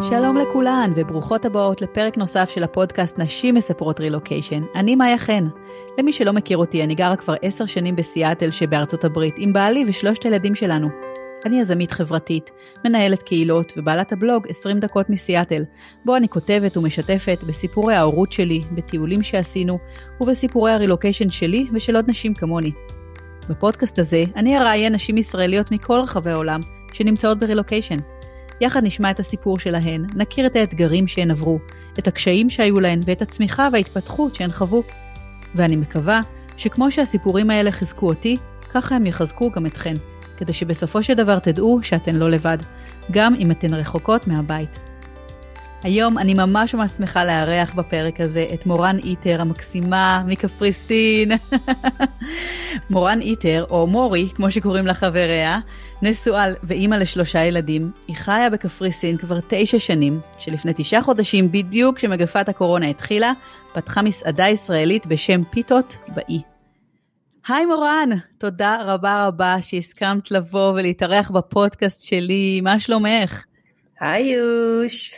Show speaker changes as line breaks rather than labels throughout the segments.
שלום לכולן וברוכות הבאות לפרק נוסף של הפודקאסט נשים מספרות רילוקיישן. אני מאיה חן. למי שלא מכיר אותי, אני גרה כבר עשר שנים בסיאטל שבארצות הברית עם בעלי ושלושת הילדים שלנו. אני יזמית חברתית, מנהלת קהילות ובעלת הבלוג 20 דקות מסיאטל, בו אני כותבת ומשתפת בסיפורי ההורות שלי, בטיולים שעשינו ובסיפורי הרילוקיישן שלי ושל עוד נשים כמוני. בפודקאסט הזה אני אראיין נשים ישראליות מכל רחבי העולם שנמצאות ברילוקיישן. יחד נשמע את הסיפור שלהן, נכיר את האתגרים שהן עברו, את הקשיים שהיו להן ואת הצמיחה וההתפתחות שהן חוו. ואני מקווה שכמו שהסיפורים האלה חיזקו אותי, ככה הם יחזקו גם אתכן, כדי שבסופו של דבר תדעו שאתן לא לבד, גם אם אתן רחוקות מהבית. היום אני ממש ממש שמחה לארח בפרק הזה את מורן איטר המקסימה מקפריסין. מורן איטר, או מורי, כמו שקוראים לה חבריה, נשואה ואימא לשלושה ילדים. היא חיה בקפריסין כבר תשע שנים, שלפני תשעה חודשים, בדיוק כשמגפת הקורונה התחילה, פתחה מסעדה ישראלית בשם פיתות באי. היי מורן, תודה רבה רבה שהסכמת לבוא ולהתארח בפודקאסט שלי, מה שלומך?
היי יוש.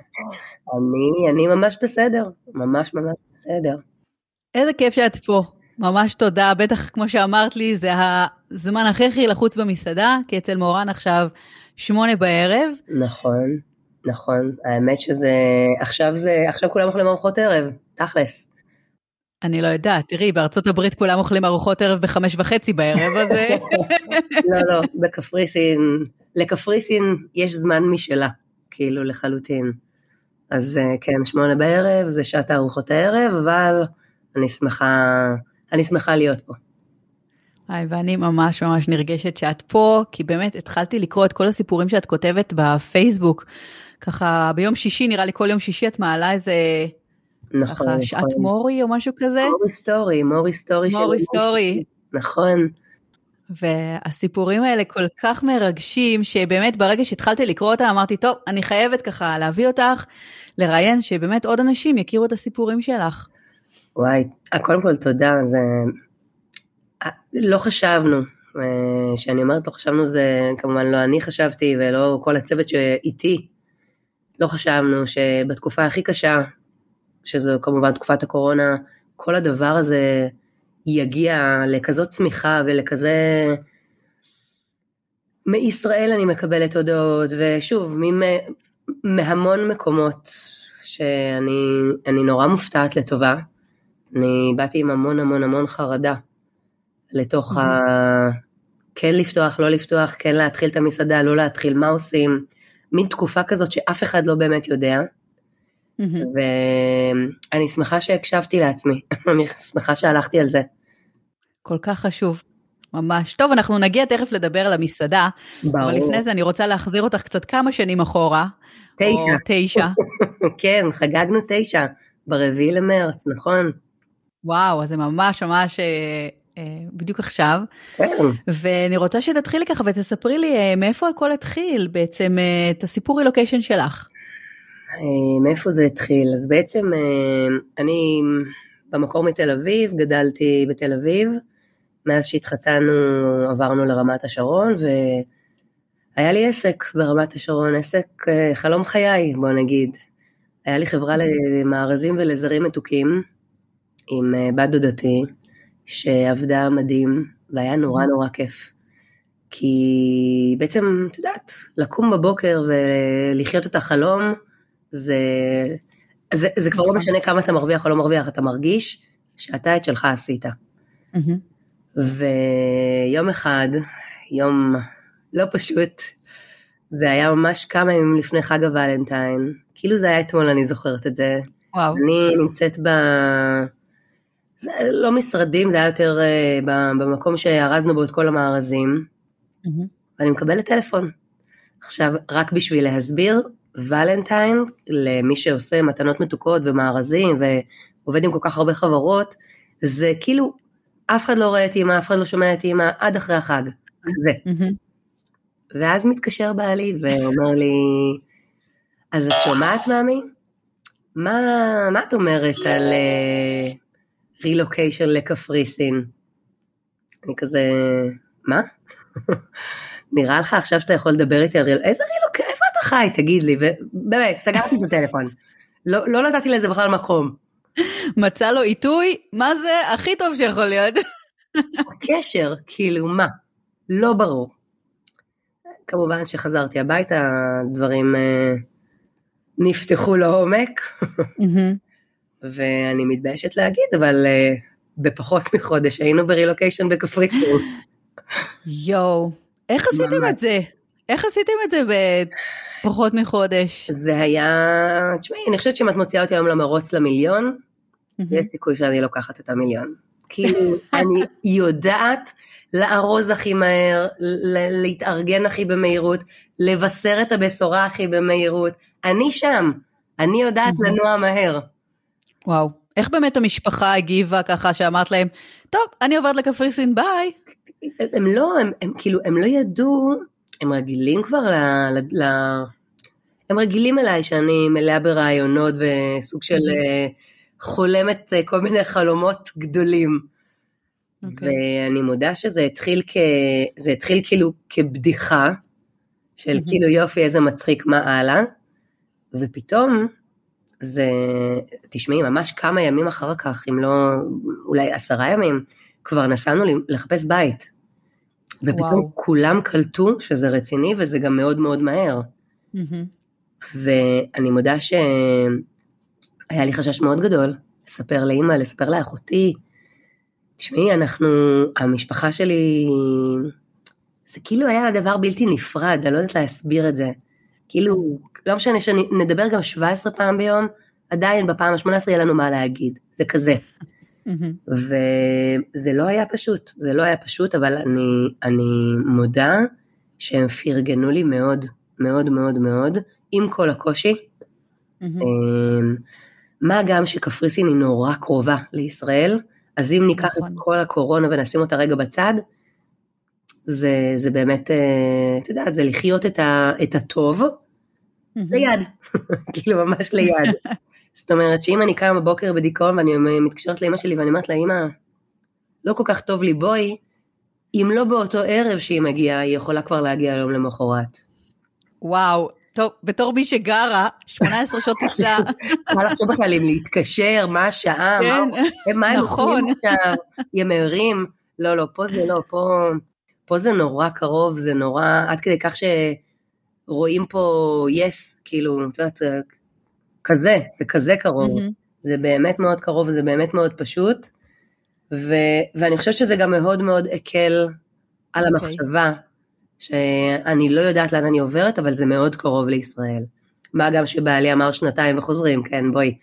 אני, אני ממש בסדר, ממש ממש בסדר.
איזה כיף שאת פה, ממש תודה. בטח, כמו שאמרת לי, זה הזמן הכי הכי לחוץ במסעדה, כי אצל מורן עכשיו שמונה בערב.
נכון, נכון. האמת שזה, עכשיו זה, עכשיו כולם אוכלים ארוחות ערב, תכלס.
אני לא יודעת, תראי, בארצות הברית כולם אוכלים ארוחות ערב בחמש וחצי בערב, אז...
לא, לא, בקפריסין, לקפריסין יש זמן משלה, כאילו לחלוטין. אז אה, כן, שמונה בערב זה שעת ארוחות הערב, אבל אני שמחה, אני שמחה להיות פה.
היי, ואני ממש ממש נרגשת שאת פה, כי באמת התחלתי לקרוא את כל הסיפורים שאת כותבת בפייסבוק. ככה ביום שישי, נראה לי כל יום שישי את מעלה איזה נכון, ככה, נכון. שעת מורי או משהו כזה?
מורי story, מורי story.
מורי story.
נכון.
והסיפורים האלה כל כך מרגשים, שבאמת ברגע שהתחלתי לקרוא אותם אמרתי, טוב, אני חייבת ככה להביא אותך, לראיין שבאמת עוד אנשים יכירו את הסיפורים שלך.
וואי, קודם כל תודה, זה... לא חשבנו, כשאני אומרת לא חשבנו זה כמובן לא אני חשבתי ולא כל הצוות שאיתי, לא חשבנו שבתקופה הכי קשה שזו כמובן תקופת הקורונה, כל הדבר הזה יגיע לכזאת צמיחה ולכזה... מישראל אני מקבלת הודעות, ושוב, מהמון מקומות שאני נורא מופתעת לטובה. אני באתי עם המון המון המון חרדה לתוך ה... כן לפתוח, לא לפתוח, כן להתחיל את המסעדה, לא להתחיל, מה עושים. מין תקופה כזאת שאף אחד לא באמת יודע. ואני שמחה שהקשבתי לעצמי, אני שמחה שהלכתי על זה.
כל כך חשוב, ממש. טוב, אנחנו נגיע תכף לדבר על המסעדה, ברור. אבל לפני זה אני רוצה להחזיר אותך קצת כמה שנים אחורה.
תשע.
או תשע.
כן, חגגנו תשע, ברביעי למרץ, נכון.
וואו, אז זה ממש ממש אה, אה, בדיוק עכשיו. כן. ואני רוצה שתתחילי ככה ותספרי לי אה, מאיפה הכל התחיל בעצם, את הסיפור רילוקיישן שלך.
מאיפה זה התחיל? אז בעצם אני במקור מתל אביב, גדלתי בתל אביב, מאז שהתחתנו עברנו לרמת השרון והיה לי עסק ברמת השרון, עסק חלום חיי בוא נגיד. היה לי חברה למארזים ולזרים מתוקים עם בת דודתי שעבדה מדהים והיה נורא נורא כיף. כי בעצם, את יודעת, לקום בבוקר ולחיות את החלום, זה, זה, זה כבר לא משנה כמה אתה מרוויח או לא מרוויח, אתה מרגיש שאתה את שלך עשית. ויום אחד, יום לא פשוט, זה היה ממש כמה ימים לפני חג הוולנטיין, כאילו זה היה אתמול, אני זוכרת את זה. וואו. אני נמצאת ב... זה לא משרדים, זה היה יותר uh, במקום שארזנו בו את כל המארזים, mm-hmm. ואני מקבלת טלפון. עכשיו, רק בשביל להסביר, ולנטיין, למי שעושה מתנות מתוקות ומארזים ועובד עם כל כך הרבה חברות, זה כאילו, אף אחד לא רואה את אימא, אף אחד לא שומע את אימא עד אחרי החג, כזה. ואז מתקשר בעלי ואומר לי, אז את שומעת מאמי? מה, מה את אומרת על רילוקיישן לקפריסין? אני כזה, מה? נראה לך עכשיו שאתה יכול לדבר איתי על רילוקיישן? איזה רילוקיישן? חי, תגיד לי, באמת, סגרתי את הטלפון. לא, לא נתתי לזה בכלל מקום.
מצא לו עיתוי, מה זה הכי טוב שיכול להיות.
קשר, כאילו מה? לא ברור. כמובן שחזרתי הביתה, דברים אה, נפתחו לעומק, ואני מתביישת להגיד, אבל אה, בפחות מחודש היינו ברילוקיישן בקפריסין.
יואו, איך עשיתם את זה? איך עשיתם את זה בפחות מחודש?
זה היה, תשמעי, אני חושבת שאם את מוציאה אותי היום למרוץ למיליון, יש סיכוי שאני לוקחת את המיליון. כאילו, אני יודעת לארוז הכי מהר, להתארגן הכי במהירות, לבשר את הבשורה הכי במהירות. אני שם, אני יודעת לנוע מהר.
וואו, איך באמת המשפחה הגיבה ככה שאמרת להם, טוב, אני עוברת לקפריסין, ביי.
הם לא, הם, הם כאילו, הם לא ידעו, הם רגילים כבר ל... ל, ל הם רגילים אליי שאני מלאה ברעיונות וסוג של חולמת אה, כל מיני חלומות גדולים. Okay. אוקיי. ואני מודה שזה התחיל, כ... זה התחיל כאילו כבדיחה, של mm-hmm. כאילו יופי איזה מצחיק מה הלאה, ופתאום זה, תשמעי, ממש כמה ימים אחר כך, אם לא אולי עשרה ימים, כבר נסענו לחפש בית. ופתאום וואו. כולם קלטו שזה רציני וזה גם מאוד מאוד מהר. Mm-hmm. ואני מודה ש... היה לי חשש מאוד גדול לספר לאימא, לספר לאחותי. תשמעי, אנחנו, המשפחה שלי, זה כאילו היה דבר בלתי נפרד, אני לא יודעת להסביר את זה. כאילו, לא משנה שנדבר גם 17 פעם ביום, עדיין בפעם ה-18 יהיה לנו מה להגיד, זה כזה. וזה לא היה פשוט, זה לא היה פשוט, אבל אני, אני מודה שהם פרגנו לי מאוד, מאוד מאוד מאוד, עם כל הקושי. מה גם שקפריסין היא נורא קרובה לישראל, אז אם ניקח נכון. את כל הקורונה ונשים אותה רגע בצד, זה, זה באמת, אה, את יודעת, זה לחיות את, ה, את הטוב ליד, כאילו ממש ליד. זאת אומרת שאם אני קמה בבוקר בדיכאון ואני מתקשרת לאמא שלי ואני אומרת לה, אמא, לא כל כך טוב לי, בואי, אם לא באותו ערב שהיא מגיעה, היא יכולה כבר להגיע היום למחרת.
וואו, טוב, בתור מי שגרה, 18 שעות טיסה.
מה לחשוב בכלל אם להתקשר, מה השעה, כן, מה הם נכון. עכשיו, ימרים, לא, לא, פה זה לא, פה, זה נורא קרוב, זה נורא, עד כדי כך שרואים פה יס, yes, כאילו, את יודעת, כזה, זה כזה קרוב, mm-hmm. זה באמת מאוד קרוב, זה באמת מאוד פשוט, ו, ואני חושבת שזה גם מאוד מאוד הקל על okay. אוקיי. המחשבה שאני לא יודעת לאן אני עוברת, אבל זה מאוד קרוב לישראל. מה גם שבעלי אמר שנתיים וחוזרים, כן, בואי.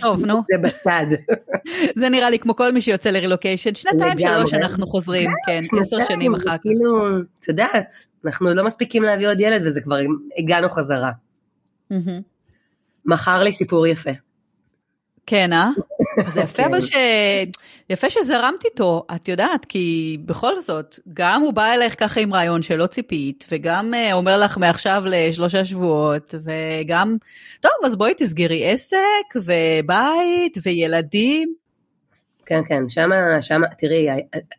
טוב, נו.
זה בצד.
זה נראה לי כמו כל מי שיוצא לרילוקיישן, שנתיים שלוש אנחנו חוזרים, כן, כן עשר שנים אחר כך.
כאילו, את יודעת, אנחנו לא מספיקים להביא עוד ילד וזה כבר הגענו חזרה. מכר לי סיפור יפה.
כן, אה? זה יפה אבל ש... יפה שזרמת איתו, את יודעת, כי בכל זאת, גם הוא בא אלייך ככה עם רעיון שלא ציפית, וגם uh, אומר לך מעכשיו לשלושה שבועות, וגם, טוב, אז בואי תסגרי עסק, ובית, וילדים.
כן, כן, שמה, שמה, תראי,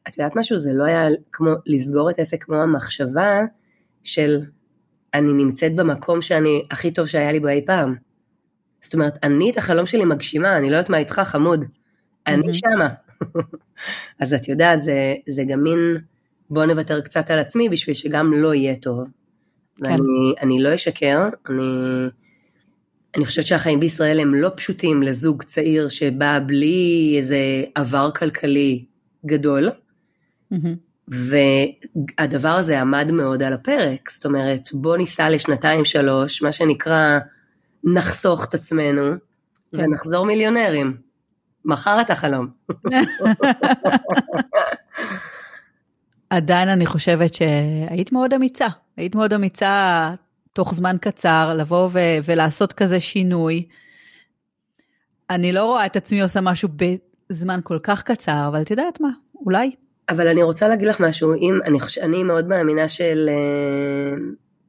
את יודעת משהו? זה לא היה כמו לסגור את העסק כמו המחשבה של אני נמצאת במקום שאני, הכי טוב שהיה לי בו אי פעם. זאת אומרת, אני את החלום שלי מגשימה, אני לא יודעת מה איתך חמוד, אני שמה. אז את יודעת, זה, זה גם מין, בוא נוותר קצת על עצמי בשביל שגם לא יהיה טוב. כן. ואני אני לא אשקר, אני, אני חושבת שהחיים בישראל הם לא פשוטים לזוג צעיר שבא בלי איזה עבר כלכלי גדול, והדבר הזה עמד מאוד על הפרק, זאת אומרת, בוא ניסע לשנתיים שלוש, מה שנקרא, נחסוך את עצמנו, כן. ונחזור מיליונרים. מחר את החלום.
עדיין אני חושבת שהיית מאוד אמיצה, היית מאוד אמיצה תוך זמן קצר לבוא ו- ולעשות כזה שינוי. אני לא רואה את עצמי עושה משהו בזמן כל כך קצר, אבל את יודעת מה, אולי.
אבל אני רוצה להגיד לך משהו, אם, אני, אני מאוד מאמינה של uh,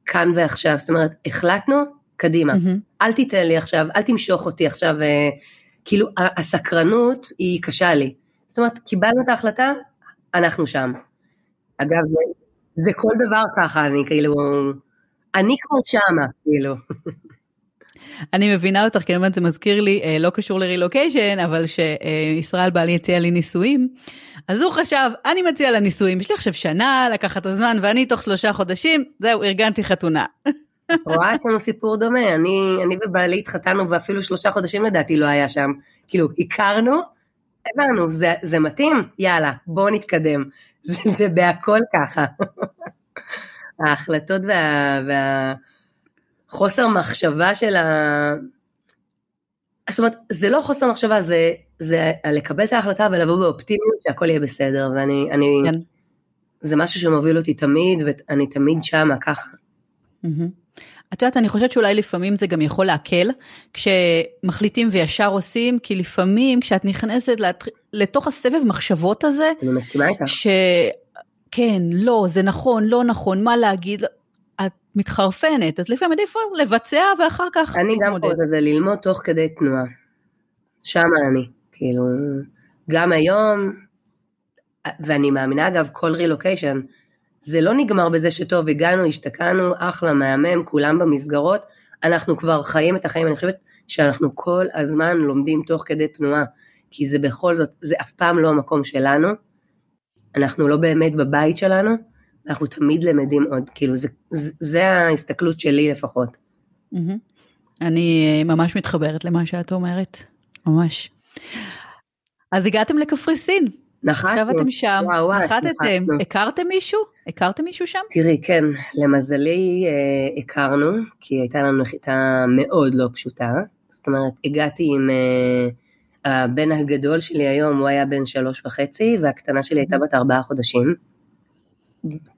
כאן ועכשיו, זאת אומרת, החלטנו, קדימה. Mm-hmm. אל תיתן לי עכשיו, אל תמשוך אותי עכשיו, uh, כאילו הסקרנות היא קשה לי. זאת אומרת, קיבלנו את ההחלטה, אנחנו שם. אגב, זה, זה כל דבר ככה, אני כאילו, אני כבר שמה, כאילו.
אני מבינה אותך, כי באמת זה מזכיר לי, אה, לא קשור לרילוקיישן, אבל שישראל בעלי הציע לי נישואים, אז הוא חשב, אני מציע לה נישואים, יש לי עכשיו שנה לקחת את הזמן, ואני תוך שלושה חודשים, זהו, ארגנתי חתונה.
רואה, יש לנו סיפור דומה, אני, אני ובעלי התחתנו ואפילו שלושה חודשים לדעתי לא היה שם. כאילו, הכרנו, הבנו, זה, זה מתאים? יאללה, בואו נתקדם. זה, זה בהכל ככה. ההחלטות וה, והחוסר מחשבה של ה... זאת אומרת, זה לא חוסר מחשבה, זה, זה לקבל את ההחלטה ולבוא באופטימיות שהכל יהיה בסדר, ואני, אני, כן. זה משהו שמוביל אותי תמיד, ואני תמיד שמה ככה.
את יודעת, אני חושבת שאולי לפעמים זה גם יכול להקל, כשמחליטים וישר עושים, כי לפעמים כשאת נכנסת לת... לתוך הסבב מחשבות הזה,
אני מסכימה איתך.
ש... כן, לא, זה נכון, לא נכון, מה להגיד, את מתחרפנת, אז לפעמים עדיף לבצע ואחר כך
אני גם קוראת לזה ללמוד תוך כדי תנועה. שמה אני, כאילו, גם היום, ואני מאמינה אגב, כל רילוקיישן, זה לא נגמר בזה שטוב, הגענו, השתקענו, אחלה, מהמם, כולם במסגרות, אנחנו כבר חיים את החיים, אני חושבת שאנחנו כל הזמן לומדים תוך כדי תנועה, כי זה בכל זאת, זה אף פעם לא המקום שלנו, אנחנו לא באמת בבית שלנו, אנחנו תמיד למדים עוד, כאילו זה, זה, ההסתכלות שלי לפחות.
אני אה, ממש מתחברת למה שאת אומרת, ממש. אז הגעתם לקפריסין.
נחתנו.
עכשיו אתם שם, וואו, וואו, נחתתם, הכרתם מישהו? הכרתם מישהו שם?
תראי, כן, למזלי אה, הכרנו, כי הייתה לנו נחיתה מאוד לא פשוטה. זאת אומרת, הגעתי עם אה, הבן הגדול שלי היום, הוא היה בן שלוש וחצי, והקטנה שלי הייתה בת ארבעה חודשים.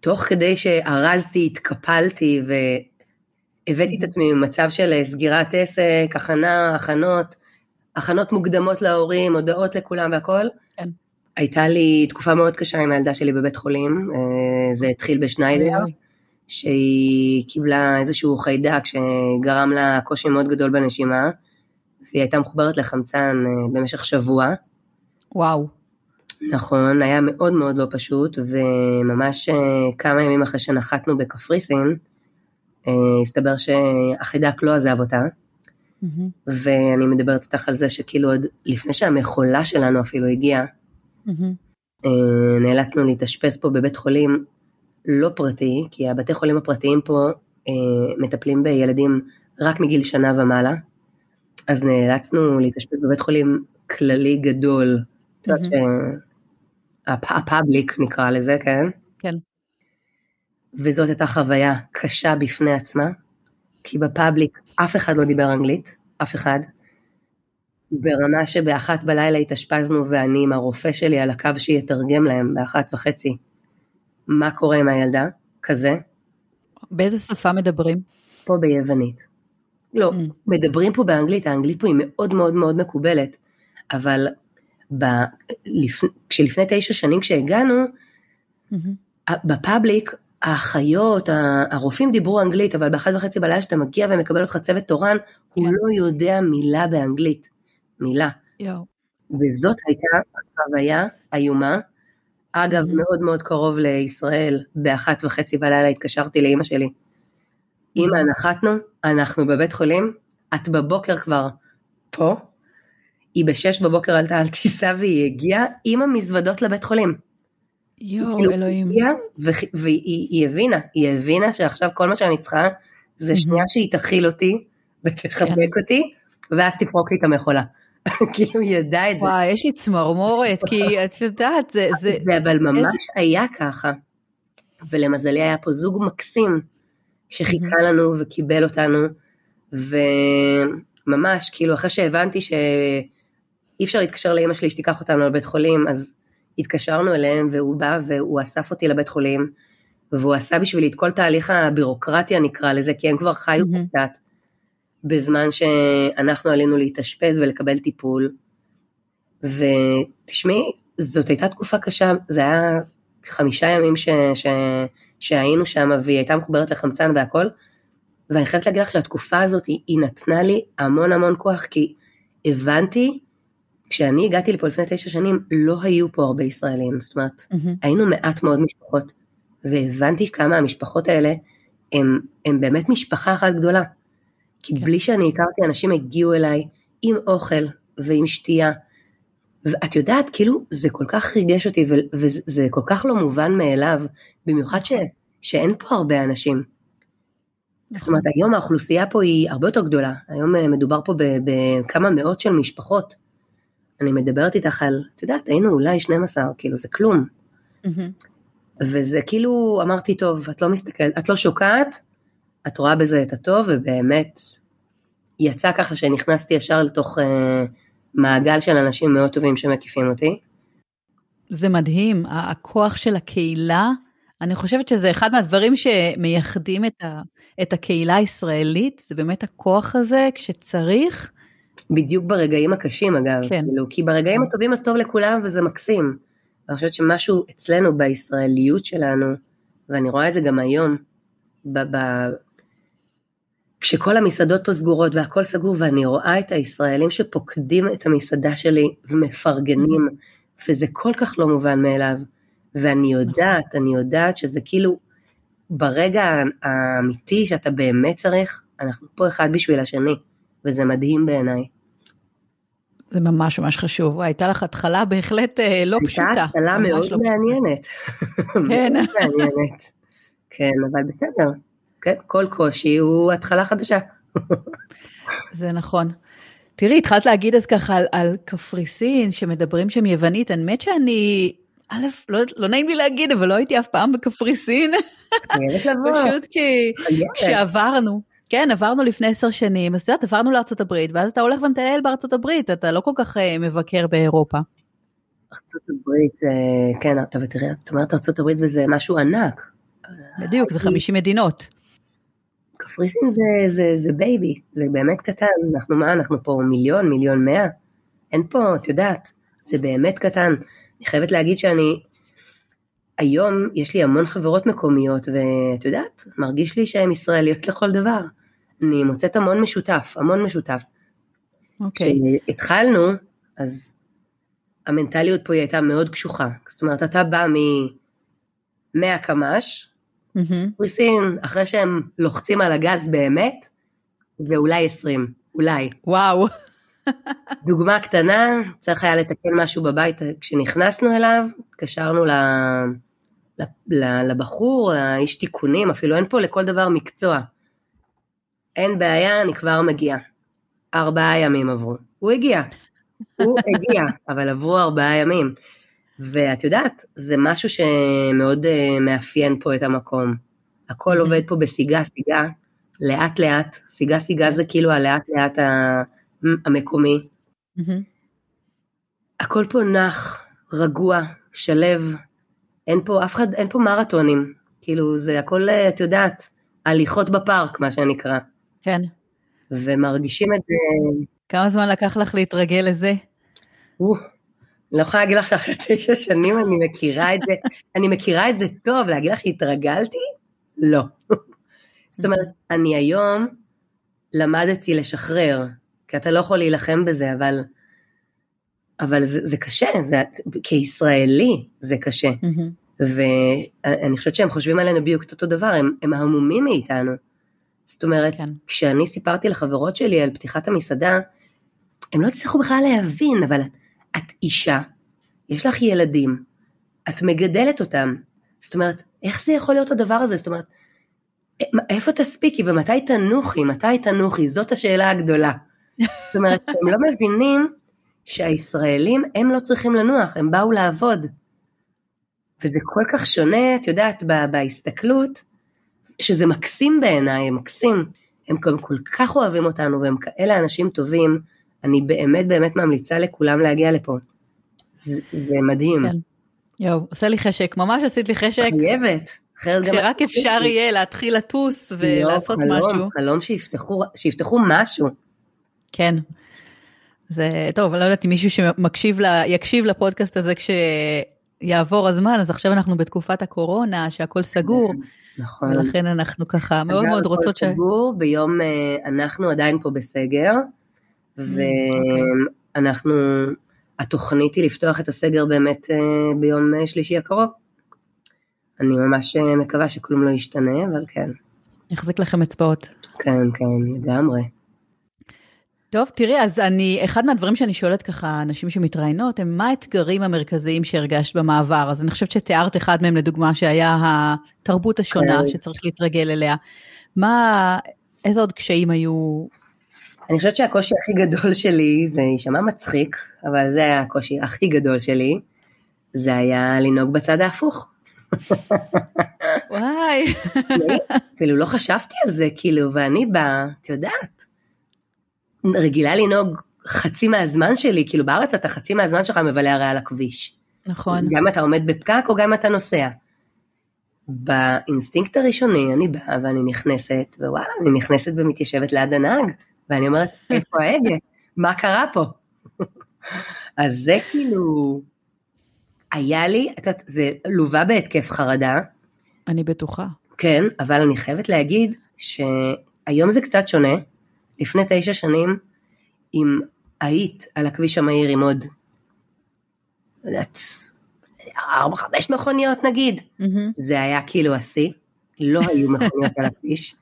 תוך כדי שארזתי, התקפלתי והבאתי את עצמי ממצב של סגירת עסק, הכנה, הכנות, הכנות מוקדמות להורים, הודעות לכולם והכל. כן. הייתה לי תקופה מאוד קשה עם הילדה שלי בבית חולים, אה, זה התחיל בשניידר, שהיא קיבלה איזשהו חיידק שגרם לה קושי מאוד גדול בנשימה, והיא הייתה מחוברת לחמצן אה, במשך שבוע.
וואו.
נכון, היה מאוד מאוד לא פשוט, וממש אה, כמה ימים אחרי שנחתנו בקפריסין, הסתבר שהחידק לא עזב אותה. Mm-hmm. ואני מדברת איתך על זה שכאילו עוד לפני שהמכולה שלנו אפילו הגיעה, Mm-hmm. נאלצנו להתאשפז פה בבית חולים לא פרטי, כי הבתי חולים הפרטיים פה אה, מטפלים בילדים רק מגיל שנה ומעלה, אז נאלצנו להתאשפז בבית חולים כללי גדול, את יודעת שהפאבליק נקרא לזה, כן?
כן.
וזאת הייתה חוויה קשה בפני עצמה, כי בפאבליק אף אחד לא דיבר אנגלית, אף אחד. ברמה שבאחת בלילה התאשפזנו ואני עם הרופא שלי על הקו שיתרגם להם באחת וחצי מה קורה עם הילדה, כזה.
באיזה שפה מדברים?
פה ביוונית. לא, mm. מדברים פה באנגלית, האנגלית פה היא מאוד מאוד מאוד מקובלת, אבל ב, לפ, כשלפני תשע שנים כשהגענו, mm-hmm. בפאבליק האחיות, הרופאים דיברו אנגלית, אבל באחת וחצי בלילה שאתה מגיע ומקבל אותך צוות תורן, כן. הוא לא יודע מילה באנגלית. מילה. וזאת הייתה חוויה איומה. אגב, mm-hmm. מאוד מאוד קרוב לישראל, באחת וחצי בלילה התקשרתי לאימא שלי. אימא, נחתנו, אנחנו בבית חולים, את בבוקר כבר פה, היא בשש בבוקר עלתה על טיסה והיא הגיעה עם המזוודות לבית חולים.
יואו, כאילו, אלוהים.
והיא הבינה, היא הבינה שעכשיו כל מה שאני צריכה זה שנייה שהיא תכיל אותי ותחבק כן. אותי, ואז תפרוק לי את המכולה. כאילו היא ידעה את זה.
וואי, יש לי צמרמורת, כי את יודעת, זה... זה,
זה אבל ממש איזה... היה ככה. ולמזלי היה פה זוג מקסים, שחיכה לנו וקיבל אותנו, וממש, כאילו, אחרי שהבנתי שאי אפשר להתקשר לאמא שלי שתיקח אותנו לבית חולים, אז התקשרנו אליהם, והוא בא והוא אסף אותי לבית חולים, והוא עשה בשבילי את כל תהליך הבירוקרטיה נקרא לזה, כי הם כבר חיו. קצת. בזמן שאנחנו עלינו להתאשפז ולקבל טיפול. ותשמעי, זאת הייתה תקופה קשה, זה היה חמישה ימים ש, ש, שהיינו שם והיא הייתה מחוברת לחמצן והכל, ואני חייבת להגיד לך שהתקופה הזאת היא, נתנה לי המון המון כוח, כי הבנתי, כשאני הגעתי לפה לפני תשע שנים, לא היו פה הרבה ישראלים, זאת אומרת, mm-hmm. היינו מעט מאוד משפחות, והבנתי כמה המשפחות האלה הם, הם באמת משפחה אחת גדולה. כי כן. בלי שאני הכרתי, אנשים הגיעו אליי עם אוכל ועם שתייה. ואת יודעת, כאילו, זה כל כך ריגש אותי, וזה כל כך לא מובן מאליו, במיוחד ש, שאין פה הרבה אנשים. זאת. אומרת, היום האוכלוסייה פה היא הרבה יותר גדולה. היום אה, מדובר פה בכמה מאות של משפחות. אני מדברת איתך על, את יודעת, היינו אולי 12, כאילו, זה כלום. וזה כאילו, אמרתי, טוב, את לא מסתכלת, את לא שוקעת, את רואה בזה את הטוב, ובאמת, יצא ככה שנכנסתי ישר לתוך uh, מעגל של אנשים מאוד טובים שמקיפים אותי.
זה מדהים, הכוח של הקהילה, אני חושבת שזה אחד מהדברים שמייחדים את, ה, את הקהילה הישראלית, זה באמת הכוח הזה כשצריך.
בדיוק ברגעים הקשים אגב, כן. כאילו, כי ברגעים הטובים אז טוב לכולם וזה מקסים. אני חושבת שמשהו אצלנו בישראליות שלנו, ואני רואה את זה גם היום, ב- ב- כשכל המסעדות פה סגורות והכל סגור ואני רואה את הישראלים שפוקדים את המסעדה שלי ומפרגנים, וזה כל כך לא מובן מאליו. ואני יודעת, אני יודעת שזה כאילו, ברגע האמיתי שאתה באמת צריך, אנחנו פה אחד בשביל השני, וזה מדהים בעיניי.
זה ממש ממש חשוב. הייתה לך התחלה בהחלט אה, לא הייתה פשוטה.
הייתה התחלה מאוד לא מעניינת. כן. מאוד מעניינת. כן, אבל בסדר. כן, כל קושי הוא התחלה חדשה.
זה נכון. תראי, התחלת להגיד אז ככה על, על קפריסין, שמדברים שם יוונית, האמת שאני, א', לא, לא נעים לי להגיד, אבל לא הייתי אף פעם בקפריסין. פשוט כי כשעברנו, כן, עברנו לפני עשר שנים, אז את יודעת, עברנו לארה"ב, ואז אתה הולך ומטייל בארצות הברית, אתה לא כל כך uh, מבקר באירופה.
ארצות הברית, אה, כן, אתה ותראה, את אומרת ארצות הברית וזה משהו ענק.
בדיוק, זה 50 מדינות.
קפריסין זה, זה, זה baby, זה באמת קטן, אנחנו מה, אנחנו פה מיליון, מיליון מאה, אין פה, את יודעת, זה באמת קטן. אני חייבת להגיד שאני, היום יש לי המון חברות מקומיות, ואת יודעת, מרגיש לי שהן ישראליות לכל דבר. אני מוצאת המון משותף, המון משותף.
אוקיי. Okay.
כשהתחלנו, אז המנטליות פה היא הייתה מאוד קשוחה. זאת אומרת, אתה בא מ-100 קמ"ש, פריסין, אחרי שהם לוחצים על הגז באמת, זה אולי 20, אולי.
וואו.
דוגמה קטנה, צריך היה לתקן משהו בבית כשנכנסנו אליו, התקשרנו ל... לבחור, לאיש תיקונים, אפילו אין פה לכל דבר מקצוע. אין בעיה, אני כבר מגיע. ארבעה ימים עברו. הוא הגיע. הוא הגיע, אבל עברו ארבעה ימים. ואת יודעת, זה משהו שמאוד uh, מאפיין פה את המקום. הכל עובד פה בסיגה סיגה, לאט לאט, סיגה סיגה זה כאילו הלאט לאט המקומי. הכל פה נח, רגוע, שלב, אין פה אף אחד, אין פה מרתונים, כאילו זה הכל, אה, את יודעת, הליכות בפארק, מה שנקרא.
כן.
ומרגישים את זה.
כמה זמן לקח לך להתרגל לזה?
אני לא יכולה להגיד לך שאחרי תשע שנים אני מכירה את זה, אני מכירה את זה טוב, להגיד לך שהתרגלתי? לא. זאת אומרת, אני היום למדתי לשחרר, כי אתה לא יכול להילחם בזה, אבל, אבל זה, זה קשה, זה, כישראלי זה קשה. ואני חושבת שהם חושבים עלינו בדיוק את אותו דבר, הם, הם המומים מאיתנו. זאת אומרת, כן. כשאני סיפרתי לחברות שלי על פתיחת המסעדה, הם לא הצליחו בכלל להבין, אבל את אישה, יש לך ילדים, את מגדלת אותם. זאת אומרת, איך זה יכול להיות הדבר הזה? זאת אומרת, איפה תספיקי ומתי תנוחי? מתי תנוחי? זאת השאלה הגדולה. זאת אומרת, הם לא מבינים שהישראלים, הם לא צריכים לנוח, הם באו לעבוד. וזה כל כך שונה, את יודעת, בהסתכלות, שזה מקסים בעיניי, מקסים. הם כל, כל כך אוהבים אותנו והם כאלה אנשים טובים, אני באמת באמת ממליצה לכולם להגיע לפה. זה, זה מדהים. כן.
יואו, עושה לי חשק, ממש עשית לי חשק.
חייבת.
כשרק אפשר יהיה להתחיל לטוס ולעשות
חלום,
משהו.
חלום שיפתחו, שיפתחו משהו.
כן. זה טוב, אני לא יודעת אם מישהו שמקשיב, לה, יקשיב לפודקאסט הזה כשיעבור הזמן, אז עכשיו אנחנו בתקופת הקורונה, שהכל סגור.
נכון.
ולכן אנחנו ככה מאוד מאוד רוצות
ש... אגב, הכל סגור, ביום, אה, אנחנו עדיין פה בסגר. ואנחנו, התוכנית היא לפתוח את הסגר באמת אה, ביום אה, שלישי הקרוב. אני ממש מקווה שכלום לא ישתנה, אבל כן.
יחזיק לכם אצבעות.
כן, כן, לגמרי.
טוב, תראי, אז אני, אחד מהדברים שאני שואלת ככה, אנשים שמתראיינות, הם מה האתגרים המרכזיים שהרגשת במעבר? אז אני חושבת שתיארת אחד מהם לדוגמה, שהיה התרבות השונה כן. שצריך להתרגל אליה. מה, איזה עוד קשיים היו?
אני חושבת שהקושי הכי גדול שלי, זה יישמע מצחיק, אבל זה היה הקושי הכי גדול שלי, זה היה לנהוג בצד ההפוך.
וואי.
אפילו לא חשבתי על זה, כאילו, ואני באה, את יודעת, רגילה לנהוג חצי מהזמן שלי, כאילו בארץ אתה חצי מהזמן שלך מבלה הרי על הכביש.
נכון.
גם אתה עומד בפקק או גם אתה נוסע. באינסטינקט הראשוני אני באה ואני נכנסת, ווואלה, אני נכנסת ומתיישבת ליד הנהג, ואני אומרת, איפה ההגה? מה קרה פה? אז זה כאילו, היה לי, את יודעת, זה לווה בהתקף חרדה.
אני בטוחה.
כן, אבל אני חייבת להגיד שהיום זה קצת שונה. לפני תשע שנים, אם היית על הכביש המהיר עם עוד, לא יודעת, ארבע, חמש מכוניות נגיד, mm-hmm. זה היה כאילו השיא, לא היו מכוניות על הכביש,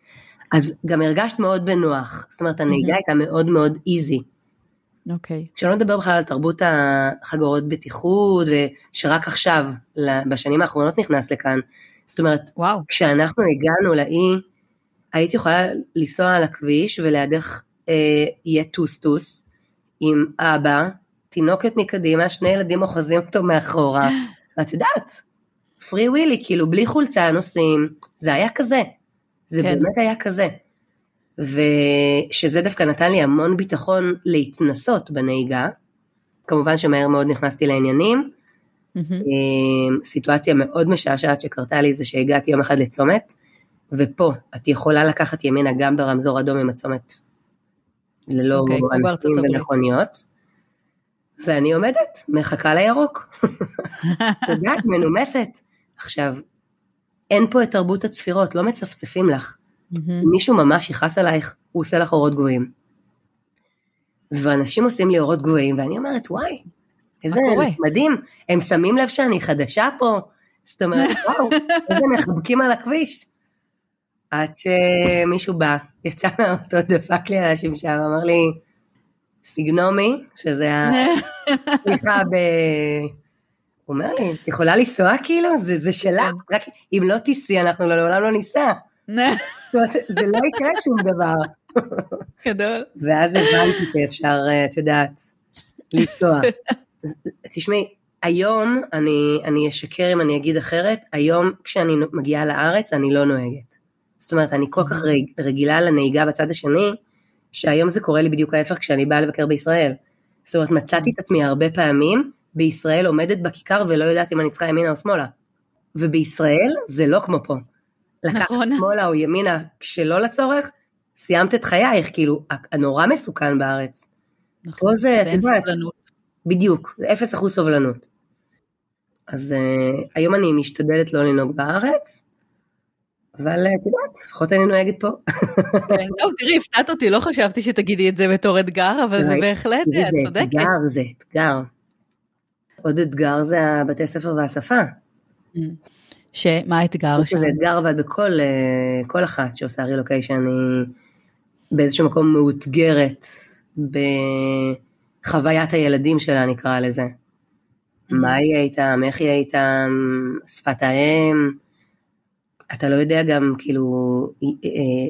אז גם הרגשת מאוד בנוח, זאת אומרת הנהיגה mm-hmm. הייתה מאוד מאוד איזי.
אוקיי. Okay.
שלא נדבר בכלל על תרבות החגורות בטיחות, שרק עכשיו, בשנים האחרונות נכנס לכאן. זאת אומרת, וואו. כשאנחנו הגענו לאי, הייתי יכולה לנסוע על הכביש ולידך אה, יהיה טוסטוס עם אבא, תינוקת מקדימה, שני ילדים אוחזים אותו מאחורה, ואת יודעת, פרי ווילי, כאילו בלי חולצה נוסעים, זה היה כזה, זה כן. באמת היה כזה. ושזה דווקא נתן לי המון ביטחון להתנסות בנהיגה, כמובן שמהר מאוד נכנסתי לעניינים, mm-hmm. סיטואציה מאוד משעשעת שקרתה לי זה שהגעתי יום אחד לצומת, ופה את יכולה לקחת ימינה גם ברמזור אדום עם הצומת ללא okay, אוקיי, אנשים ומכוניות, ואני עומדת, מחכה לירוק. את יודעת, מנומסת. עכשיו, אין פה את תרבות הצפירות, לא מצפצפים לך. Mm-hmm. מישהו ממש יכעס עלייך, הוא עושה לך אורות גבוהים. ואנשים עושים לי אורות גבוהים, ואני אומרת, וואי, איזה נחמדים, הם שמים לב שאני חדשה פה, זאת אומרת, וואו, איזה מחבקים על הכביש. עד שמישהו בא, יצא מהאוטו, דפק לי על השמשה ואמר לי, סיגנומי, שזה הסליחה ב... הוא אומר לי, את יכולה לנסוע כאילו? זה, זה שלך, כן. רק אם לא תיסעי אנחנו לעולם לא ניסע. זה לא יקרה שום דבר.
גדול.
ואז הבנתי שאפשר, את יודעת, לנסוע. תשמעי, היום, אני, אני אשקר אם אני אגיד אחרת, היום כשאני מגיעה לארץ אני לא נוהגת. זאת אומרת, אני כל כך רגילה לנהיגה בצד השני, שהיום זה קורה לי בדיוק ההפך כשאני באה לבקר בישראל. זאת אומרת, מצאתי את עצמי הרבה פעמים בישראל עומדת בכיכר ולא יודעת אם אני צריכה ימינה או שמאלה. ובישראל זה לא כמו פה. לקחת נכון. שמאלה או ימינה שלא לצורך, סיימת את חייך, כאילו, הנורא מסוכן בארץ. נכון, פה זה, את יודעת, בדיוק, זה אפס אחוז סובלנות. אז uh, היום אני משתדלת לא לנהוג בארץ, אבל את יודעת, לפחות אני נוהגת פה.
כן, טוב, תראי, הפתעת אותי, לא חשבתי שתגידי את זה בתור אתגר, אבל זה בהחלט, את צודקת.
זה אתגר, זה אתגר. עוד אתגר זה הבתי ספר והשפה.
שמה האתגר
שם? זה אתגר, אבל בכל כל אחת שעושה רילוקיישן היא באיזשהו מקום מאותגרת בחוויית הילדים שלה, נקרא לזה. Mm. מה יהיה איתם, איך יהיה איתם, שפת האם, אתה לא יודע גם, כאילו, אה, אה,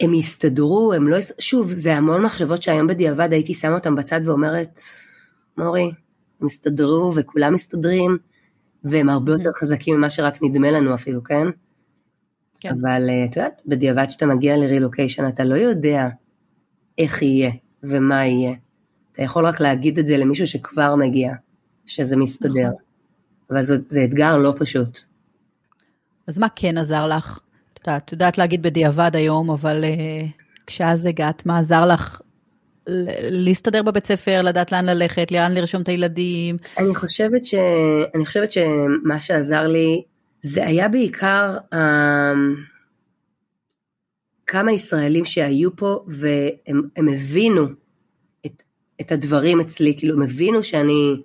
הם יסתדרו, הם לא, שוב, זה המון מחשבות שהיום בדיעבד הייתי שמה אותם בצד ואומרת, מורי, הם יסתדרו וכולם מסתדרים, והם הרבה יותר חזקים ממה שרק נדמה לנו אפילו, כן? כן. אבל אה, את יודעת, בדיעבד כשאתה מגיע לרילוקיישן, אתה לא יודע איך יהיה ומה יהיה. אתה יכול רק להגיד את זה למישהו שכבר מגיע, שזה מסתדר. נכון. אבל זה אתגר לא פשוט.
אז מה כן עזר לך? את יודעת, את יודעת להגיד בדיעבד היום, אבל uh, כשאז הגעת, מה עזר לך להסתדר בבית ספר, לדעת לאן ללכת, לאן לרשום את הילדים?
אני חושבת, ש... אני חושבת שמה שעזר לי, זה היה בעיקר um, כמה ישראלים שהיו פה והם הבינו את, את הדברים אצלי, כאילו הם הבינו שאני,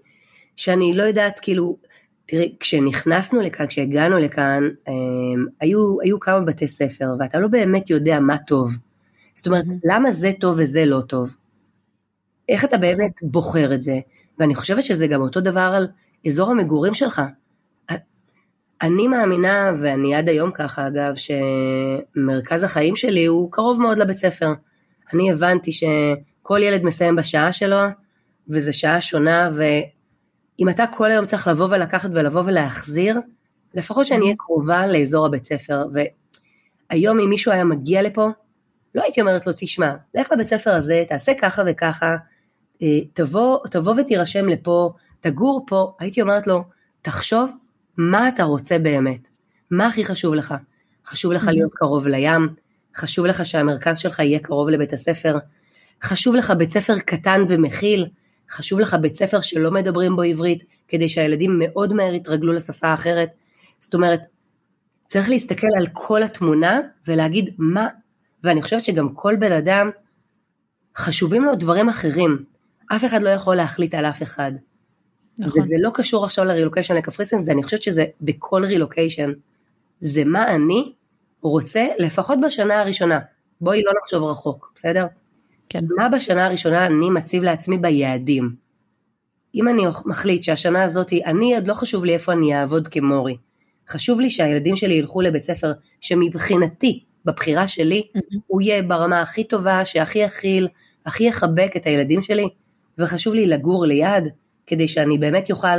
שאני לא יודעת, כאילו, תראי, כשנכנסנו לכאן, כשהגענו לכאן, אמ, היו, היו כמה בתי ספר, ואתה לא באמת יודע מה טוב. זאת אומרת, למה זה טוב וזה לא טוב? איך אתה באמת בוחר את זה? ואני חושבת שזה גם אותו דבר על אזור המגורים שלך. אני מאמינה, ואני עד היום ככה אגב, שמרכז החיים שלי הוא קרוב מאוד לבית ספר. אני הבנתי שכל ילד מסיים בשעה שלו, וזו שעה שונה, ואם אתה כל היום צריך לבוא ולקחת ולבוא ולהחזיר, לפחות שאני אהיה קרובה לאזור הבית ספר. והיום אם מישהו היה מגיע לפה, לא הייתי אומרת לו, תשמע, לך לבית ספר הזה, תעשה ככה וככה, תבוא, תבוא ותירשם לפה, תגור פה, הייתי אומרת לו, תחשוב מה אתה רוצה באמת, מה הכי חשוב לך. חשוב לך להיות קרוב לים, חשוב לך שהמרכז שלך יהיה קרוב לבית הספר, חשוב לך בית ספר קטן ומכיל, חשוב לך בית ספר שלא מדברים בו עברית, כדי שהילדים מאוד מהר יתרגלו לשפה אחרת. זאת אומרת, צריך להסתכל על כל התמונה ולהגיד מה, ואני חושבת שגם כל בן אדם, חשובים לו דברים אחרים. אף אחד לא יכול להחליט על אף אחד. נכון. וזה לא קשור עכשיו לרילוקיישן לקפריסין, זה אני חושבת שזה בכל רילוקיישן. זה מה אני רוצה לפחות בשנה הראשונה. בואי לא נחשוב רחוק, בסדר? כן. מה בשנה הראשונה אני מציב לעצמי ביעדים? אם אני מחליט שהשנה הזאת, אני עוד לא חשוב לי איפה אני אעבוד כמורי. חשוב לי שהילדים שלי ילכו לבית ספר שמבחינתי, בבחירה שלי, mm-hmm. הוא יהיה ברמה הכי טובה, שהכי יכיל, הכי יחבק את הילדים שלי, וחשוב לי לגור ליד, כדי שאני באמת אוכל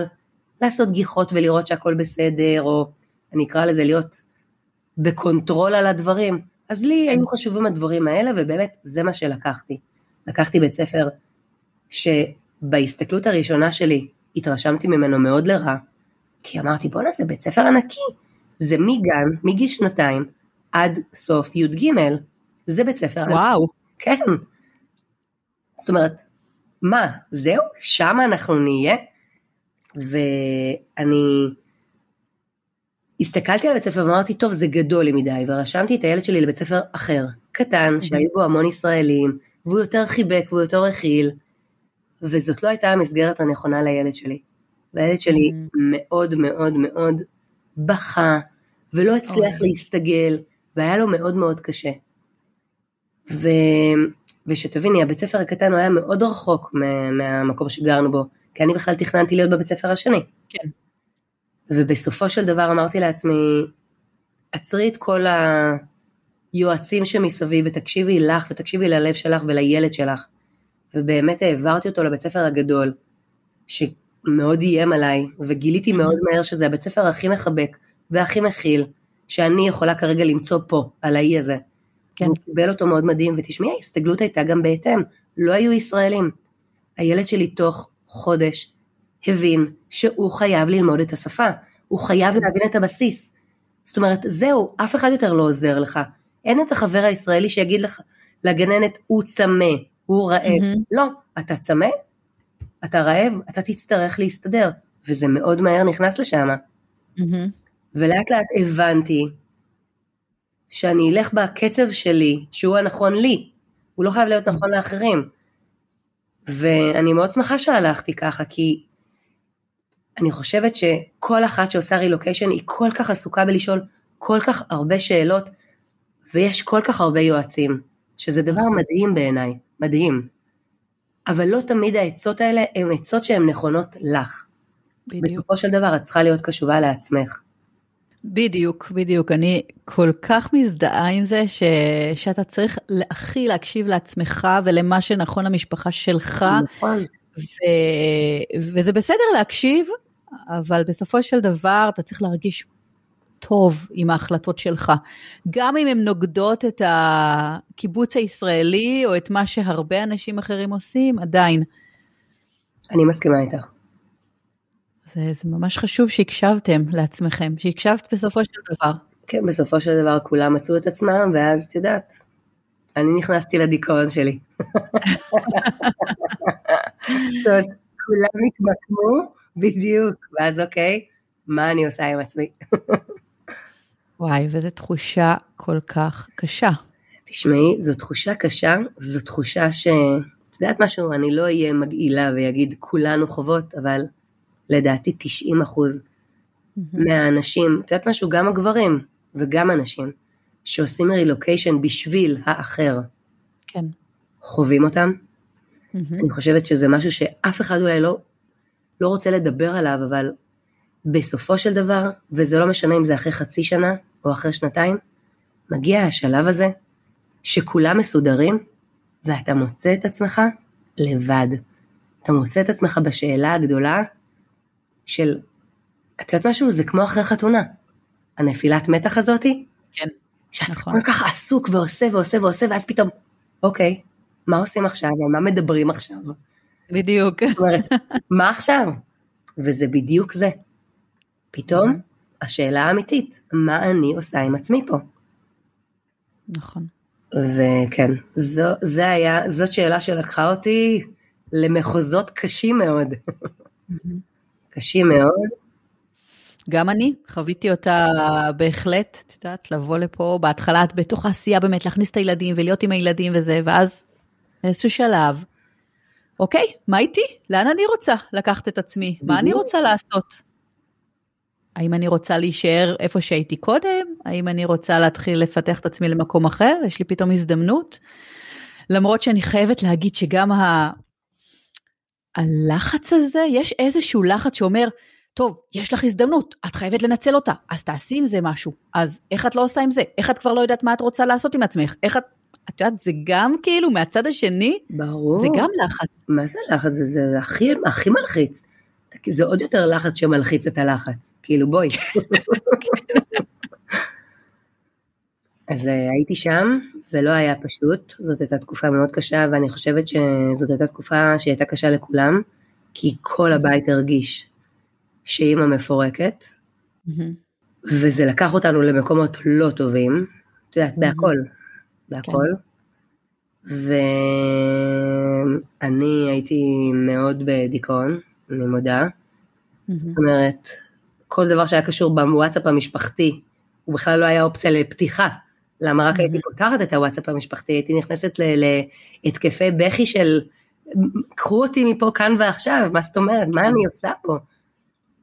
לעשות גיחות ולראות שהכל בסדר, או אני אקרא לזה להיות בקונטרול על הדברים. אז לי היו חשובים הדברים האלה, ובאמת זה מה שלקחתי. לקחתי בית ספר שבהסתכלות הראשונה שלי התרשמתי ממנו מאוד לרע, כי אמרתי בואנה זה בית ספר ענקי, זה מגן, מגיל שנתיים, עד סוף י"ג, זה בית ספר
וואו. ענקי.
כן. זאת אומרת, מה, זהו? שם אנחנו נהיה? ואני הסתכלתי על בית ספר ואמרתי, טוב, זה גדול לי מדי, ורשמתי את הילד שלי לבית ספר אחר, קטן, שהיו בו המון ישראלים, והוא יותר חיבק והוא יותר הכיל, וזאת לא הייתה המסגרת הנכונה לילד שלי. והילד שלי מאוד מאוד מאוד בכה, ולא הצליח להסתגל, והיה לו מאוד מאוד קשה. ו... ושתביני, הבית ספר הקטן הוא היה מאוד רחוק מהמקום שגרנו בו, כי אני בכלל תכננתי להיות בבית ספר השני.
כן.
ובסופו של דבר אמרתי לעצמי, עצרי את כל היועצים שמסביב ותקשיבי לך ותקשיבי ללב שלך ולילד שלך. ובאמת העברתי אותו לבית ספר הגדול, שמאוד איים עליי, וגיליתי מאוד מהר שזה הבית ספר הכי מחבק והכי מכיל, שאני יכולה כרגע למצוא פה, על האי הזה. כן. הוא קיבל אותו מאוד מדהים, ותשמעי, ההסתגלות הייתה גם בהתאם, לא היו ישראלים. הילד שלי תוך חודש הבין שהוא חייב ללמוד את השפה, הוא חייב להבין את הבסיס. זאת אומרת, זהו, אף אחד יותר לא עוזר לך. אין את החבר הישראלי שיגיד לך, לגננת, הוא צמא, הוא רעב. Mm-hmm. לא, אתה צמא, אתה רעב, אתה תצטרך להסתדר. וזה מאוד מהר נכנס לשם. Mm-hmm. ולאט לאט הבנתי שאני אלך בקצב שלי, שהוא הנכון לי, הוא לא חייב להיות נכון לאחרים. ואני מאוד שמחה שהלכתי ככה, כי אני חושבת שכל אחת שעושה רילוקיישן היא כל כך עסוקה בלשאול כל כך הרבה שאלות, ויש כל כך הרבה יועצים, שזה דבר מדהים בעיניי, מדהים. אבל לא תמיד העצות האלה הן עצות שהן נכונות לך. בדיוק. בסופו של דבר את צריכה להיות קשובה לעצמך.
בדיוק, בדיוק. אני כל כך מזדהה עם זה ש... שאתה צריך הכי להקשיב לעצמך ולמה שנכון למשפחה שלך. נכון. ו... וזה בסדר להקשיב, אבל בסופו של דבר אתה צריך להרגיש טוב עם ההחלטות שלך. גם אם הן נוגדות את הקיבוץ הישראלי או את מה שהרבה אנשים אחרים עושים, עדיין.
אני מסכימה איתך.
זה, זה ממש חשוב שהקשבתם לעצמכם, שהקשבת בסופו של דבר.
כן, בסופו של דבר כולם מצאו את עצמם, ואז את יודעת, אני נכנסתי לדיכאון שלי. כולם התמקמו, בדיוק, ואז אוקיי, מה אני עושה עם עצמי?
וואי, וזו תחושה כל כך קשה.
תשמעי, זו תחושה קשה, זו תחושה ש... את יודעת משהו, אני לא אהיה מגעילה ויגיד כולנו חוות, אבל לדעתי 90 אחוז mm-hmm. מהאנשים, את יודעת משהו, גם הגברים וגם הנשים, שעושים רילוקיישן בשביל האחר,
כן.
חווים אותם. Mm-hmm. אני חושבת שזה משהו שאף אחד אולי לא, לא רוצה לדבר עליו, אבל בסופו של דבר, וזה לא משנה אם זה אחרי חצי שנה או אחרי שנתיים, מגיע השלב הזה שכולם מסודרים ואתה מוצא את עצמך לבד. אתה מוצא את עצמך בשאלה הגדולה של, את יודעת משהו? זה כמו אחרי חתונה. הנפילת מתח הזאתי?
כן,
שאתה נכון. כל כך עסוק ועושה ועושה ועושה, ואז פתאום, אוקיי, מה עושים עכשיו? על מה מדברים עכשיו?
בדיוק.
זאת אומרת, מה עכשיו? וזה בדיוק זה. פתאום, השאלה האמיתית, מה אני עושה עם עצמי פה?
נכון.
וכן, זו, זה היה, זאת שאלה שלקחה אותי למחוזות קשים מאוד. קשים מאוד.
גם אני, חוויתי אותה בהחלט, את יודעת, לבוא לפה, בהתחלה את בתוך העשייה באמת, להכניס את הילדים ולהיות עם הילדים וזה, ואז באיזשהו שלב, אוקיי, מה איתי? לאן אני רוצה לקחת את עצמי? מה אני רוצה לעשות? האם אני רוצה להישאר איפה שהייתי קודם? האם אני רוצה להתחיל לפתח את עצמי למקום אחר? יש לי פתאום הזדמנות? למרות שאני חייבת להגיד שגם. הלחץ הזה, יש איזשהו לחץ שאומר, טוב, יש לך הזדמנות, את חייבת לנצל אותה, אז תעשי עם זה משהו. אז איך את לא עושה עם זה? איך את כבר לא יודעת מה את רוצה לעשות עם עצמך? איך את... את יודעת, זה גם כאילו מהצד השני,
ברור.
זה גם לחץ.
מה זה לחץ? זה, זה הכי, הכי מלחיץ. זה עוד יותר לחץ שמלחיץ את הלחץ. כאילו בואי. אז אה, הייתי שם, ולא היה פשוט, זאת הייתה תקופה מאוד קשה, ואני חושבת שזאת הייתה תקופה שהייתה קשה לכולם, כי כל הבית הרגיש שאימא מפורקת, וזה לקח אותנו למקומות לא טובים, את יודעת, בהכל, בהכל. כן. ואני הייתי מאוד בדיכאון, אני מודה. זאת אומרת, כל דבר שהיה קשור בוואטסאפ המשפחתי, הוא בכלל לא היה אופציה לפתיחה. למה רק הייתי פותחת את הוואטסאפ המשפחתי, הייתי נכנסת להתקפי בכי של, קחו אותי מפה כאן ועכשיו, מה זאת אומרת, מה אני עושה פה?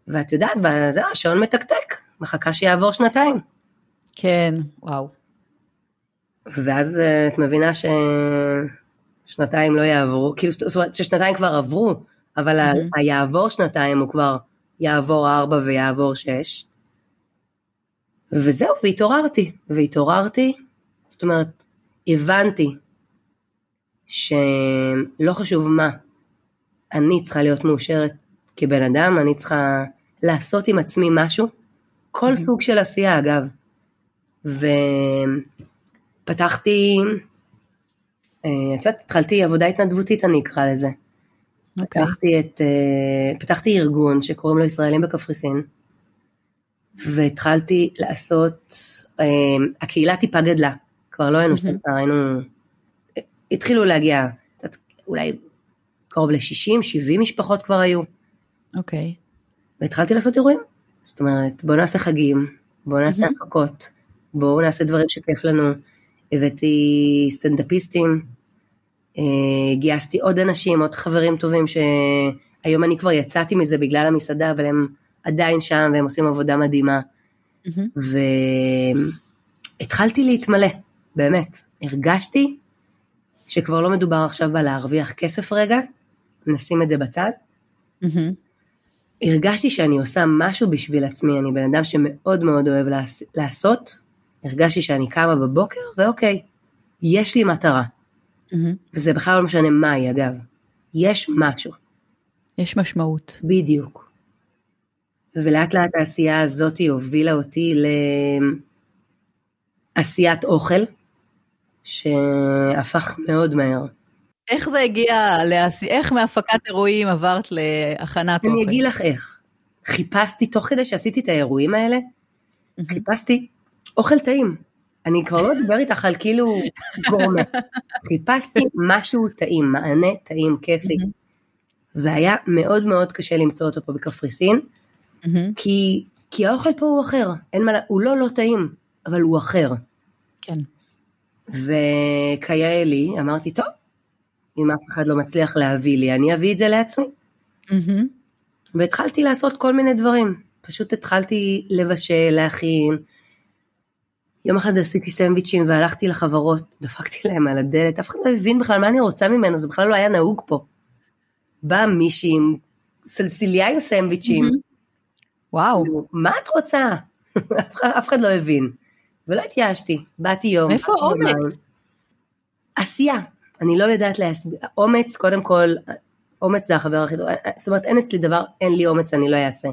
ואת יודעת, זהו, השעון מתקתק, מחכה שיעבור שנתיים.
כן, וואו.
ואז אה, את מבינה ששנתיים לא יעברו, כאילו, זאת אומרת ששנתיים כבר עברו, אבל mm-hmm. היעבור שנתיים הוא כבר יעבור ארבע ויעבור שש. וזהו, והתעוררתי, והתעוררתי, זאת אומרת, הבנתי שלא חשוב מה, אני צריכה להיות מאושרת כבן אדם, אני צריכה לעשות עם עצמי משהו, כל mm-hmm. סוג של עשייה אגב. ופתחתי, אה, את יודעת, התחלתי עבודה התנדבותית אני אקרא לזה. Okay. אוקיי. פתחתי, את, אה, פתחתי ארגון שקוראים לו ישראלים בקפריסין, והתחלתי לעשות, אה, הקהילה טיפה גדלה, כבר לא היינו. שנתיים, היינו, התחילו להגיע, אולי קרוב ל-60, 70 משפחות כבר היו.
אוקיי.
והתחלתי לעשות אירועים. זאת אומרת, בואו נעשה חגים, בואו נעשה. הפקות, בואו נעשה דברים שכיף לנו. הבאתי סטנדאפיסטים, אה, גייסתי עוד אנשים, עוד חברים טובים, שהיום אני כבר יצאתי מזה בגלל המסעדה, אבל הם עדיין שם והם עושים עבודה מדהימה. Mm-hmm. והתחלתי להתמלא, באמת. הרגשתי שכבר לא מדובר עכשיו בלהרוויח כסף רגע, נשים את זה בצד. Mm-hmm. הרגשתי שאני עושה משהו בשביל עצמי, אני בן אדם שמאוד מאוד אוהב לעשות, הרגשתי שאני קמה בבוקר, ואוקיי, יש לי מטרה. Mm-hmm. וזה בכלל לא משנה מהי אגב, יש משהו.
יש משמעות.
בדיוק. ולאט לאט העשייה הזאת הובילה אותי לעשיית אוכל, שהפך מאוד מהר.
איך זה הגיע, לעשי... איך מהפקת אירועים עברת להכנת
אוכל? אני אגיד לך איך. חיפשתי, תוך כדי שעשיתי את האירועים האלה, חיפשתי אוכל טעים. אני כבר לא אדבר איתך על כאילו גורמה. חיפשתי משהו טעים, מענה טעים, כיפי. והיה מאוד מאוד קשה למצוא אותו פה בקפריסין, כי, כי האוכל פה הוא אחר, אין מה, הוא לא לא טעים, אבל הוא אחר.
כן.
וכיאה לי, אמרתי, טוב, אם אף אחד לא מצליח להביא לי, אני אביא את זה לעצמי. Mm-hmm. והתחלתי לעשות כל מיני דברים. פשוט התחלתי לבשל, להכין. יום אחד עשיתי סנדוויצ'ים והלכתי לחברות, דפקתי להם על הדלת, אף אחד לא הבין בכלל מה אני רוצה ממנו, זה בכלל לא היה נהוג פה. באה מישהי עם סלסיליה עם סנדוויצ'ים.
וואו.
מה את רוצה? אף אחד לא הבין. ולא התייאשתי, באתי יום.
מאיפה אומץ?
עשייה. אני לא יודעת להסביר. אומץ, קודם כל, אומץ זה החבר הכי טוב. זאת אומרת, אין אצלי דבר, אין לי אומץ, אני לא אעשה.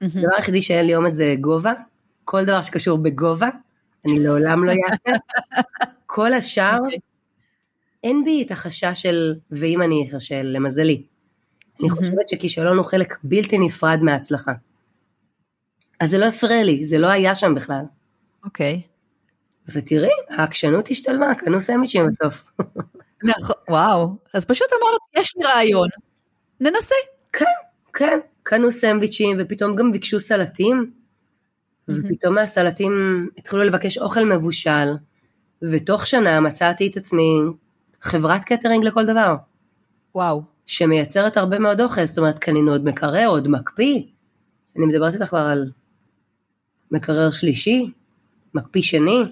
הדבר היחידי שאין לי אומץ זה גובה. כל דבר שקשור בגובה, אני לעולם לא אעשה. כל השאר. אוקיי. אין בי את החשש של ואם אני אכשל, למזלי. אני חושבת שכישלון הוא חלק בלתי נפרד מההצלחה. אז זה לא הפריע לי, זה לא היה שם בכלל.
אוקיי. Okay.
ותראי, העקשנות השתלמה, קנו סמיצ'ים בסוף.
נכון, וואו. אז פשוט אמרת, יש לי רעיון, ננסה.
כן, כן. קנו סנדוויצ'ים ופתאום גם ביקשו סלטים, ופתאום מהסלטים התחילו לבקש אוכל מבושל, ותוך שנה מצאתי את עצמי חברת קטרינג לכל דבר.
וואו.
שמייצרת הרבה מאוד אוכל, זאת אומרת קנינו עוד מקרר, עוד מקפיא. אני מדברת איתך כבר על מקרר שלישי, מקפיא שני.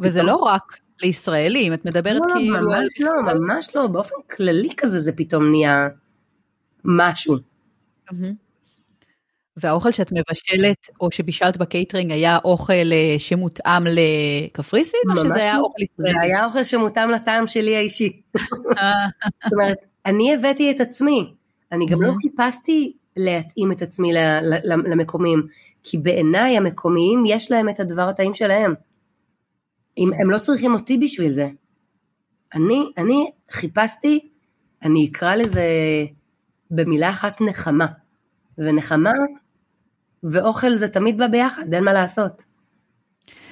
וזה לא רק לישראלים, את מדברת
לא,
כאילו...
לא, ממש לא, ממש לא, באופן כללי כזה זה פתאום נהיה משהו.
והאוכל שאת מבשלת או שבישלת בקייטרינג היה אוכל אה, שמותאם לקפריסין או שזה היה לא. אוכל ישראלי?
זה היה אוכל שמותאם לטעם שלי האישי. זאת אומרת, אני הבאתי את עצמי, אני גם לא חיפשתי להתאים את עצמי למקומיים, כי בעיניי המקומיים יש להם את הדבר הטעים שלהם. אם, הם לא צריכים אותי בשביל זה. אני, אני חיפשתי, אני אקרא לזה במילה אחת נחמה. ונחמה ואוכל זה תמיד בא ביחד, אין מה לעשות.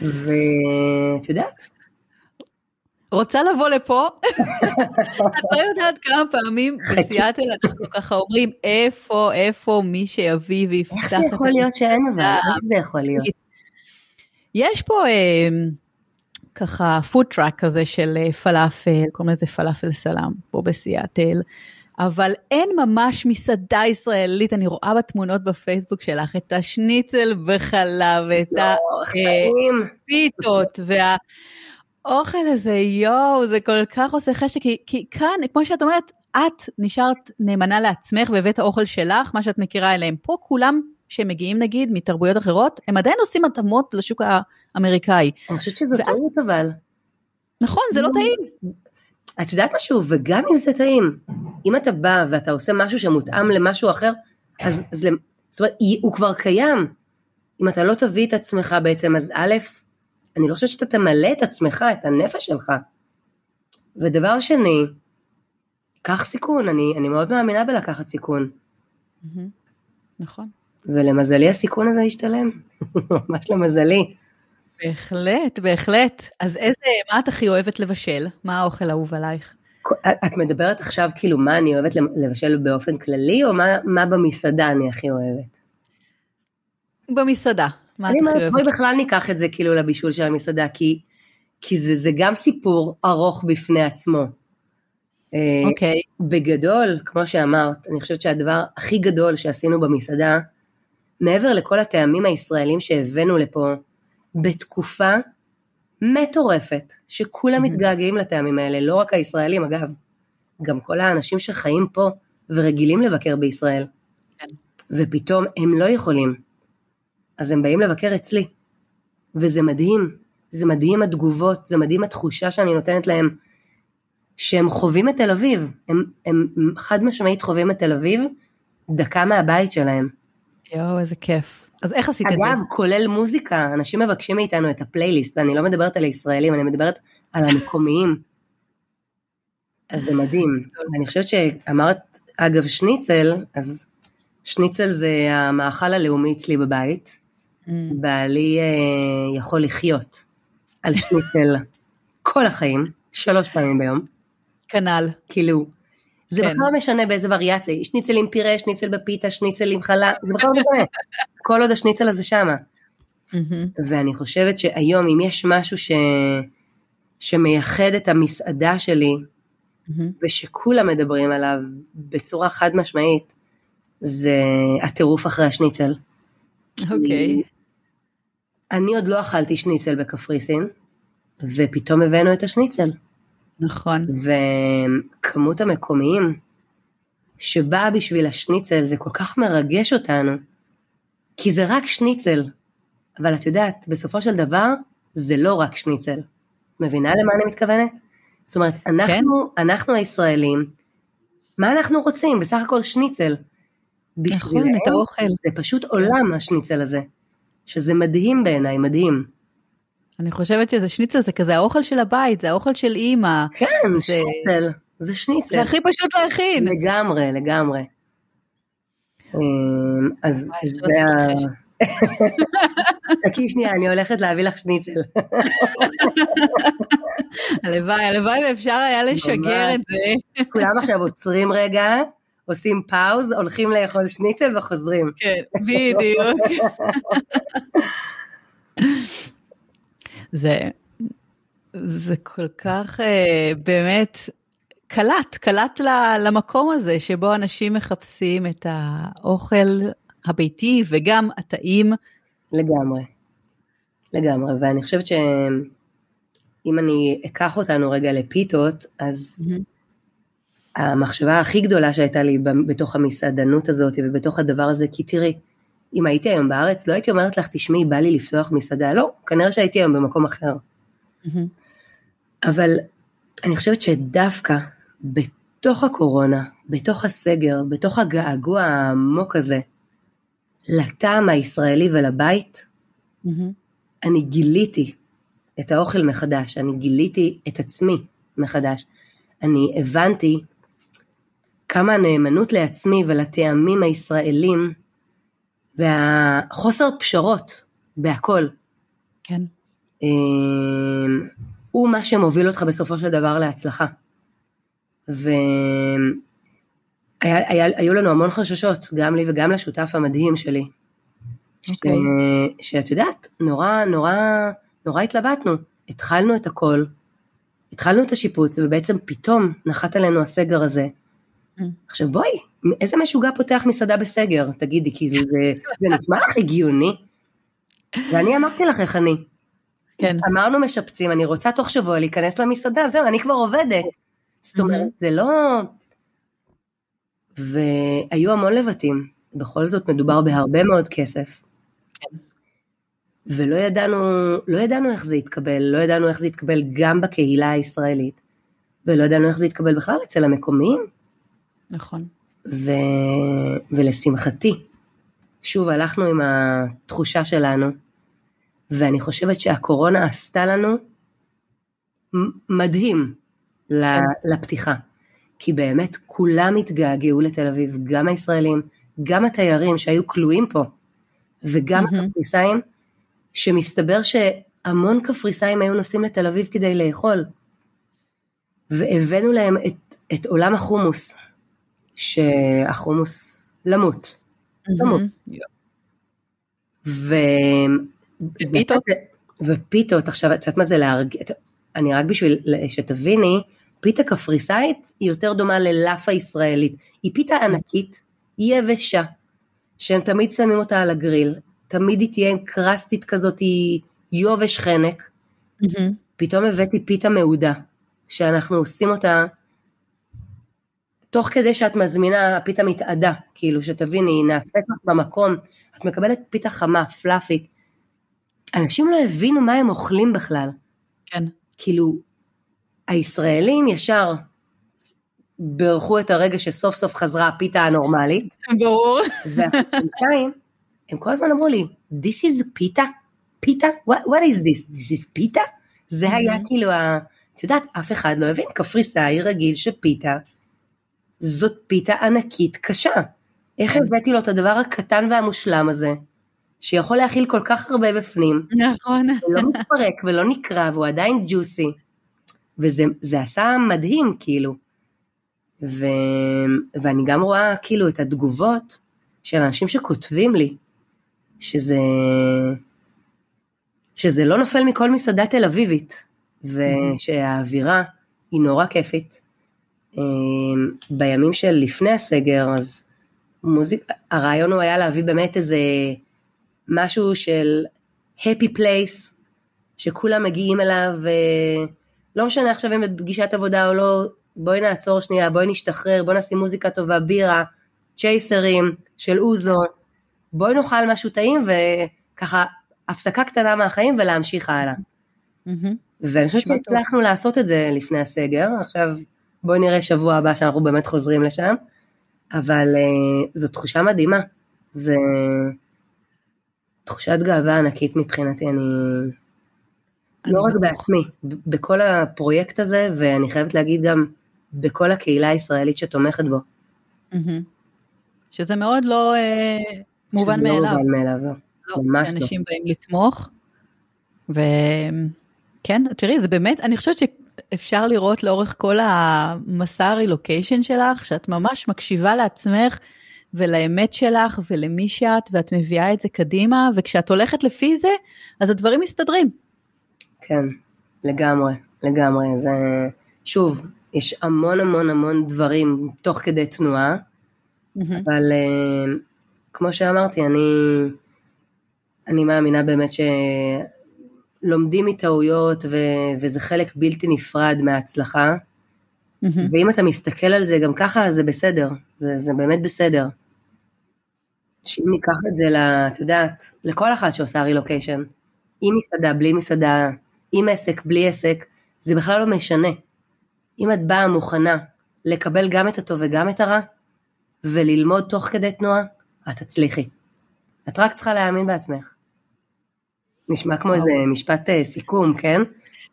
ואת יודעת.
רוצה לבוא לפה? את לא יודעת כמה פעמים בסיאטל אנחנו ככה אומרים איפה, איפה מי שיביא ויפתח.
איך זה יכול להיות שאין אבל? איך זה יכול להיות?
יש פה אה, ככה food truck כזה של אה, פלאפל, קוראים לזה פלאפל סלאם פה בסיאטל. אבל אין ממש מסעדה ישראלית, אני רואה בתמונות בפייסבוק שלך את השניצל בחלה, את הפיתות, והאוכל הזה, יואו, זה כל כך עושה חשק, כי, כי כאן, כמו שאת אומרת, את נשארת נאמנה לעצמך והבאת האוכל שלך, מה שאת מכירה אליהם. פה כולם שמגיעים נגיד מתרבויות אחרות, הם עדיין עושים התאמות לשוק האמריקאי.
אני חושבת שזו טעות אבל.
נכון, זה לא טעים.
את יודעת משהו, וגם אם זה טעים, אם אתה בא ואתה עושה משהו שמותאם למשהו אחר, אז, אז זאת אומרת, הוא כבר קיים. אם אתה לא תביא את עצמך בעצם, אז א', אני לא חושבת שאתה תמלא את עצמך, את הנפש שלך. ודבר שני, קח סיכון, אני, אני מאוד מאמינה בלקחת סיכון.
נכון.
ולמזלי הסיכון הזה ישתלם, ממש למזלי.
בהחלט, בהחלט. אז איזה, מה את הכי אוהבת לבשל? מה האוכל האהוב עלייך?
את מדברת עכשיו כאילו מה אני אוהבת לבשל באופן כללי, או מה, מה במסעדה אני הכי אוהבת?
במסעדה, מה את הכי אוהבת?
בואי בכלל ניקח את זה כאילו לבישול של המסעדה, כי, כי זה, זה גם סיפור ארוך בפני עצמו.
אה, אוקיי. Okay.
בגדול, כמו שאמרת, אני חושבת שהדבר הכי גדול שעשינו במסעדה, מעבר לכל הטעמים הישראלים שהבאנו לפה, בתקופה מטורפת, שכולם מתגעגעים לטעמים האלה, לא רק הישראלים אגב, גם כל האנשים שחיים פה ורגילים לבקר בישראל. כן. ופתאום הם לא יכולים, אז הם באים לבקר אצלי. וזה מדהים, זה מדהים התגובות, זה מדהים התחושה שאני נותנת להם, שהם חווים את תל אביב, הם, הם חד משמעית חווים את תל אביב דקה מהבית שלהם.
יואו, איזה כיף. אז איך עשית
אגב,
את זה?
אגב, כולל מוזיקה, אנשים מבקשים מאיתנו את הפלייליסט, ואני לא מדברת על הישראלים, אני מדברת על המקומיים. אז זה מדהים. אני חושבת שאמרת, אגב, שניצל, אז שניצל זה המאכל הלאומי אצלי בבית. Mm. בעלי אה, יכול לחיות על שניצל כל החיים, שלוש פעמים ביום.
כנ"ל.
כאילו, זה כן. בכלל לא משנה באיזה וריאציה, שניצל עם פירה, שניצל בפיתה, שניצל עם חלה, זה בכלל לא משנה, כל עוד השניצל הזה שמה. ואני חושבת שהיום אם יש משהו ש... שמייחד את המסעדה שלי, ושכולם מדברים עליו בצורה חד משמעית, זה הטירוף אחרי השניצל.
אוקיי. Okay.
אני עוד לא אכלתי שניצל בקפריסין, ופתאום הבאנו את השניצל.
נכון.
וכמות המקומיים שבאה בשביל השניצל, זה כל כך מרגש אותנו, כי זה רק שניצל, אבל את יודעת, בסופו של דבר, זה לא רק שניצל. מבינה למה אני מתכוונת? זאת אומרת, אנחנו, כן? אנחנו הישראלים, מה אנחנו רוצים? בסך הכל שניצל.
נכון, את האוכל.
זה פשוט עולם השניצל הזה, שזה מדהים בעיניי, מדהים.
אני חושבת שזה שניצל, זה כזה האוכל של הבית, זה האוכל של אימא.
כן, זה שניצל, זה שניצל.
זה הכי פשוט להכין.
לגמרי, לגמרי. אמ, אז זה ה... חכי שנייה, אני הולכת להביא לך שניצל.
הלוואי, הלוואי ואפשר היה לשגר את זה.
כולם עכשיו עוצרים רגע, עושים פאוז, הולכים לאכול שניצל וחוזרים.
כן, בדיוק. זה, זה כל כך אה, באמת קלט, קלט למקום הזה שבו אנשים מחפשים את האוכל הביתי וגם הטעים.
לגמרי, לגמרי, ואני חושבת שאם אני אקח אותנו רגע לפיתות, אז mm-hmm. המחשבה הכי גדולה שהייתה לי בתוך המסעדנות הזאת ובתוך הדבר הזה, כי תראי, אם הייתי היום בארץ, לא הייתי אומרת לך, תשמעי, בא לי לפתוח מסעדה, לא, כנראה שהייתי היום במקום אחר. Mm-hmm. אבל אני חושבת שדווקא בתוך הקורונה, בתוך הסגר, בתוך הגעגוע העמוק הזה, לטעם הישראלי ולבית, mm-hmm. אני גיליתי את האוכל מחדש, אני גיליתי את עצמי מחדש. אני הבנתי כמה הנאמנות לעצמי ולטעמים הישראלים והחוסר פשרות בהכל.
כן.
אמ, הוא מה שמוביל אותך בסופו של דבר להצלחה. והיו לנו המון חששות, גם לי וגם לשותף המדהים שלי. Okay. ש... אוקיי. שאת יודעת, נורא נורא נורא התלבטנו. התחלנו את הכל, התחלנו את השיפוץ, ובעצם פתאום נחת עלינו הסגר הזה. Mm. עכשיו בואי, איזה משוגע פותח מסעדה בסגר? תגידי, כי זה, זה, זה נשמע לך הגיוני? ואני אמרתי לך איך אני. כן. אמרנו משפצים, אני רוצה תוך שבוע להיכנס למסעדה, זהו, אני כבר עובדת. זאת אומרת, mm-hmm. זה לא... והיו המון לבטים, בכל זאת מדובר בהרבה מאוד כסף. כן. ולא ידענו, לא ידענו איך זה יתקבל, לא ידענו איך זה יתקבל גם בקהילה הישראלית, ולא ידענו איך זה יתקבל בכלל אצל המקומיים.
נכון.
ו... ולשמחתי, שוב הלכנו עם התחושה שלנו, ואני חושבת שהקורונה עשתה לנו מדהים כן. לפתיחה. כי באמת כולם התגעגעו לתל אביב, גם הישראלים, גם התיירים שהיו כלואים פה, וגם mm-hmm. הקפריסאים, שמסתבר שהמון קפריסאים היו נוסעים לתל אביב כדי לאכול. והבאנו להם את, את עולם החומוס, שהחומוס למות. למות. ו... ופיתות? ופיתות, עכשיו את יודעת מה זה להרגיע, אני רק בשביל שתביני, פיתה קפריסאית היא יותר דומה ללאפה ישראלית. היא פיתה ענקית, היא יבשה, שהם תמיד שמים אותה על הגריל, תמיד היא תהיה קרסטית כזאת, היא יובש חנק. Mm-hmm. פתאום הבאתי פיתה מעודה, שאנחנו עושים אותה תוך כדי שאת מזמינה פיתה מתאדה, כאילו שתביני, היא נעשית לך במקום, את מקבלת פיתה חמה, פלאפית. אנשים לא הבינו מה הם אוכלים בכלל.
כן.
כאילו, הישראלים ישר בירכו את הרגע שסוף סוף חזרה הפיתה הנורמלית.
ברור.
והפוליטאים, הם כל הזמן אמרו לי, this is פיתה? פיתה? What, what is this? this is פיתה? זה היה כאילו, את יודעת, אף אחד לא הבין, קפריסאי רגיל שפיתה זאת פיתה ענקית קשה. איך כן. הבאתי לו את הדבר הקטן והמושלם הזה, שיכול להכיל כל כך הרבה בפנים.
נכון.
ולא מתפרק ולא נקרע והוא עדיין ג'וסי. וזה עשה מדהים כאילו. ו, ואני גם רואה כאילו את התגובות של אנשים שכותבים לי, שזה, שזה לא נופל מכל מסעדה תל אביבית, ושהאווירה היא נורא כיפית. אמ, בימים של לפני הסגר, אז מוזיק, הרעיון הוא היה להביא באמת איזה משהו של happy place, שכולם מגיעים אליו, ולא משנה עכשיו אם בפגישת עבודה או לא, בואי נעצור שנייה, בואי נשתחרר, בואי נשים מוזיקה טובה, בירה, צ'ייסרים של אוזו, בואי נאכל משהו טעים וככה הפסקה קטנה מהחיים ולהמשיך הלאה. Mm-hmm. ואני חושבת שהצלחנו לעשות את זה לפני הסגר, עכשיו בואי נראה שבוע הבא שאנחנו באמת חוזרים לשם, אבל uh, זו תחושה מדהימה, זה תחושת גאווה ענקית מבחינתי, אני... אני לא רק בעצמי, בכל הפרויקט הזה, ואני חייבת להגיד גם בכל הקהילה הישראלית שתומכת בו.
שזה מאוד לא אה, מובן מאליו. שזה
לא מובן מאליו,
לא. ממש לא. שאנשים באים לתמוך, וכן, תראי, זה באמת, אני חושבת שאפשר לראות לאורך כל המסע הרילוקיישן שלך, שאת ממש מקשיבה לעצמך ולאמת שלך ולמי שאת, ואת מביאה את זה קדימה, וכשאת הולכת לפי זה, אז הדברים מסתדרים.
כן, לגמרי, לגמרי. זה, שוב, יש המון המון המון דברים תוך כדי תנועה, mm-hmm. אבל uh, כמו שאמרתי, אני, אני מאמינה באמת שלומדים מטעויות ו- וזה חלק בלתי נפרד מההצלחה. Mm-hmm. ואם אתה מסתכל על זה גם ככה, זה בסדר, זה, זה באמת בסדר. שאם ניקח את זה, את יודעת, לכל אחת שעושה רילוקיישן, עם מסעדה, בלי מסעדה, עם עסק, בלי עסק, זה בכלל לא משנה. אם את באה מוכנה לקבל גם את הטוב וגם את הרע, וללמוד תוך כדי תנועה, את תצליחי. את רק צריכה להאמין בעצמך. נשמע כמו איזה משפט אה, סיכום, כן?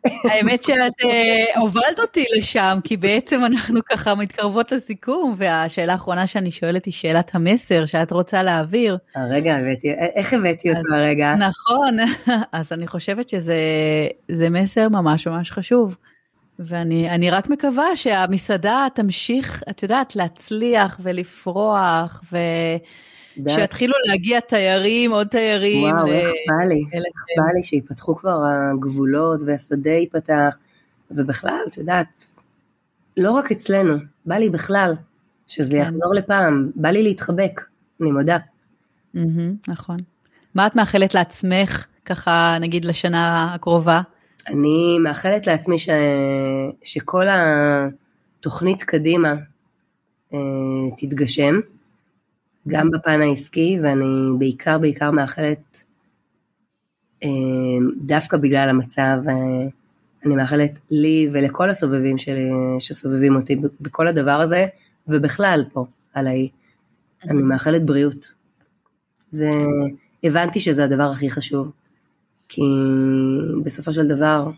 האמת שאת uh, הובלת אותי לשם, כי בעצם אנחנו ככה מתקרבות לסיכום, והשאלה האחרונה שאני שואלת היא שאלת המסר שאת רוצה להעביר.
הרגע הבאתי, איך הבאתי אותו הרגע?
נכון, אז אני חושבת שזה מסר ממש ממש חשוב. ואני רק מקווה שהמסעדה תמשיך, את יודעת, להצליח ולפרוח, ושיתחילו להגיע תיירים, עוד תיירים.
וואו, איך בא לי, איך בא לי שיפתחו כבר הגבולות והשדה ייפתח, ובכלל, את יודעת, לא רק אצלנו, בא לי בכלל, שזה כן. יחזור לפעם, בא לי להתחבק, אני מודה.
נכון. מה את מאחלת לעצמך, ככה, נגיד, לשנה הקרובה?
אני מאחלת לעצמי ש... שכל התוכנית קדימה אה, תתגשם, גם בפן העסקי, ואני בעיקר בעיקר מאחלת, אה, דווקא בגלל המצב, אה, אני מאחלת לי ולכל הסובבים שלי, שסובבים אותי בכל הדבר הזה, ובכלל פה, על האי. אני מאחלת בריאות. זה, הבנתי שזה הדבר הכי חשוב. כי בסופו של דבר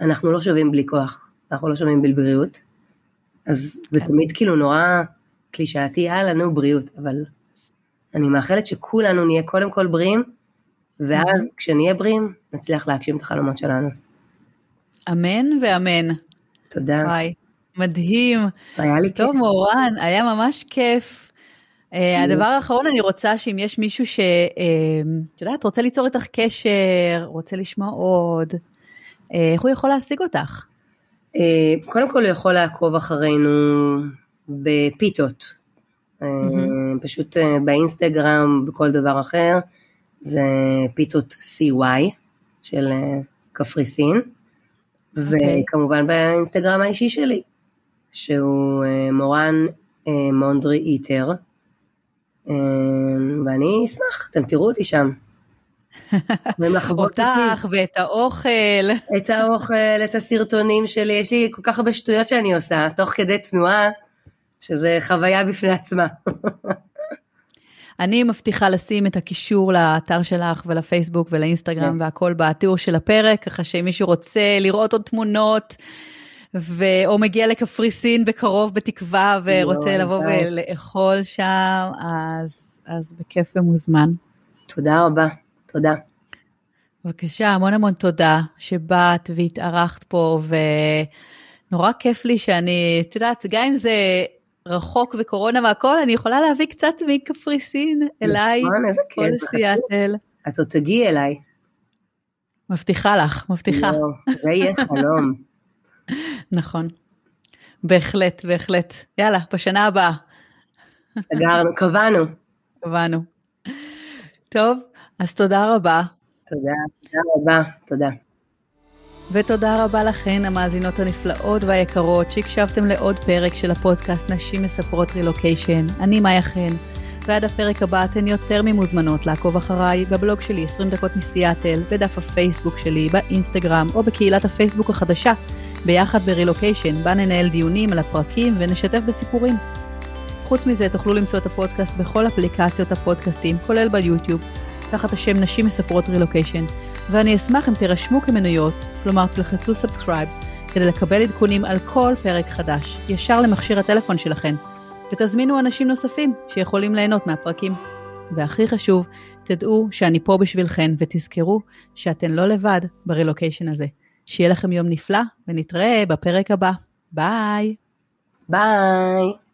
אנחנו לא שווים בלי כוח, אנחנו לא שווים בלי בריאות, אז זה כן. תמיד כאילו נורא קלישאתי, יאללה נו בריאות, אבל אני מאחלת שכולנו נהיה קודם כל בריאים, ואז כשנהיה בריאים נצליח להגשים את החלומות שלנו.
אמן ואמן.
תודה.
וואי, מדהים.
היה לי כיף.
טוב מורן, היה ממש כיף. אה, הדבר האחרון, אני רוצה שאם יש מישהו שאת אה, יודעת, רוצה ליצור איתך קשר, רוצה לשמוע עוד, אה, איך הוא יכול להשיג אותך?
קודם כל הוא יכול לעקוב אחרינו בפיתות, פשוט באינסטגרם, בכל דבר אחר, זה פיתות CY של קפריסין, אוקיי. וכמובן באינסטגרם האישי שלי, שהוא מורן מונדרי איטר. ואני אשמח, אתם תראו אותי שם.
אותך ואת האוכל.
את האוכל, את הסרטונים שלי, יש לי כל כך הרבה שטויות שאני עושה, תוך כדי תנועה, שזה חוויה בפני עצמה.
אני מבטיחה לשים את הקישור לאתר שלך ולפייסבוק ולאינסטגרם yes. והכל בתיאור של הפרק, ככה שאם מישהו רוצה לראות עוד תמונות, ו... או מגיע לקפריסין בקרוב בתקווה ורוצה לא, לבוא די. ולאכול שם, אז, אז בכיף ומוזמן.
תודה רבה, תודה.
בבקשה, המון המון תודה שבאת והתארחת פה, ונורא כיף לי שאני, את יודעת, גם אם זה רחוק וקורונה והכל, אני יכולה להביא קצת מקפריסין אליי,
נכון, איזה כיף.
כל סיאטל.
את עוד תגיעי אליי.
מבטיחה לך, מבטיחה. לא,
זה יהיה חלום.
נכון. בהחלט, בהחלט. יאללה, בשנה הבאה.
סגרנו, קבענו.
קבענו. טוב, אז תודה רבה.
תודה, תודה רבה, תודה.
ותודה רבה לכן, המאזינות הנפלאות והיקרות, שהקשבתם לעוד פרק של הפודקאסט נשים מספרות רילוקיישן. אני מאיה חן, ועד הפרק הבא אתן יותר ממוזמנות לעקוב אחריי בבלוג שלי 20 דקות מסיאטל, בדף הפייסבוק שלי, באינסטגרם או בקהילת הפייסבוק החדשה, ביחד ברילוקיישן, בה ננהל דיונים על הפרקים ונשתף בסיפורים. חוץ מזה, תוכלו למצוא את הפודקאסט בכל אפליקציות הפודקאסטים, כולל ביוטיוב, תחת השם נשים מספרות רילוקיישן, ואני אשמח אם תירשמו כמנויות, כלומר תלחצו subscribe, כדי לקבל עדכונים על כל פרק חדש, ישר למכשיר הטלפון שלכם, ותזמינו אנשים נוספים שיכולים ליהנות מהפרקים. והכי חשוב, תדעו שאני פה בשבילכן, ותזכרו שאתן לא לבד ברילוקיישן הזה. שיהיה לכם יום נפלא, ונתראה בפרק הבא. ביי.
ביי.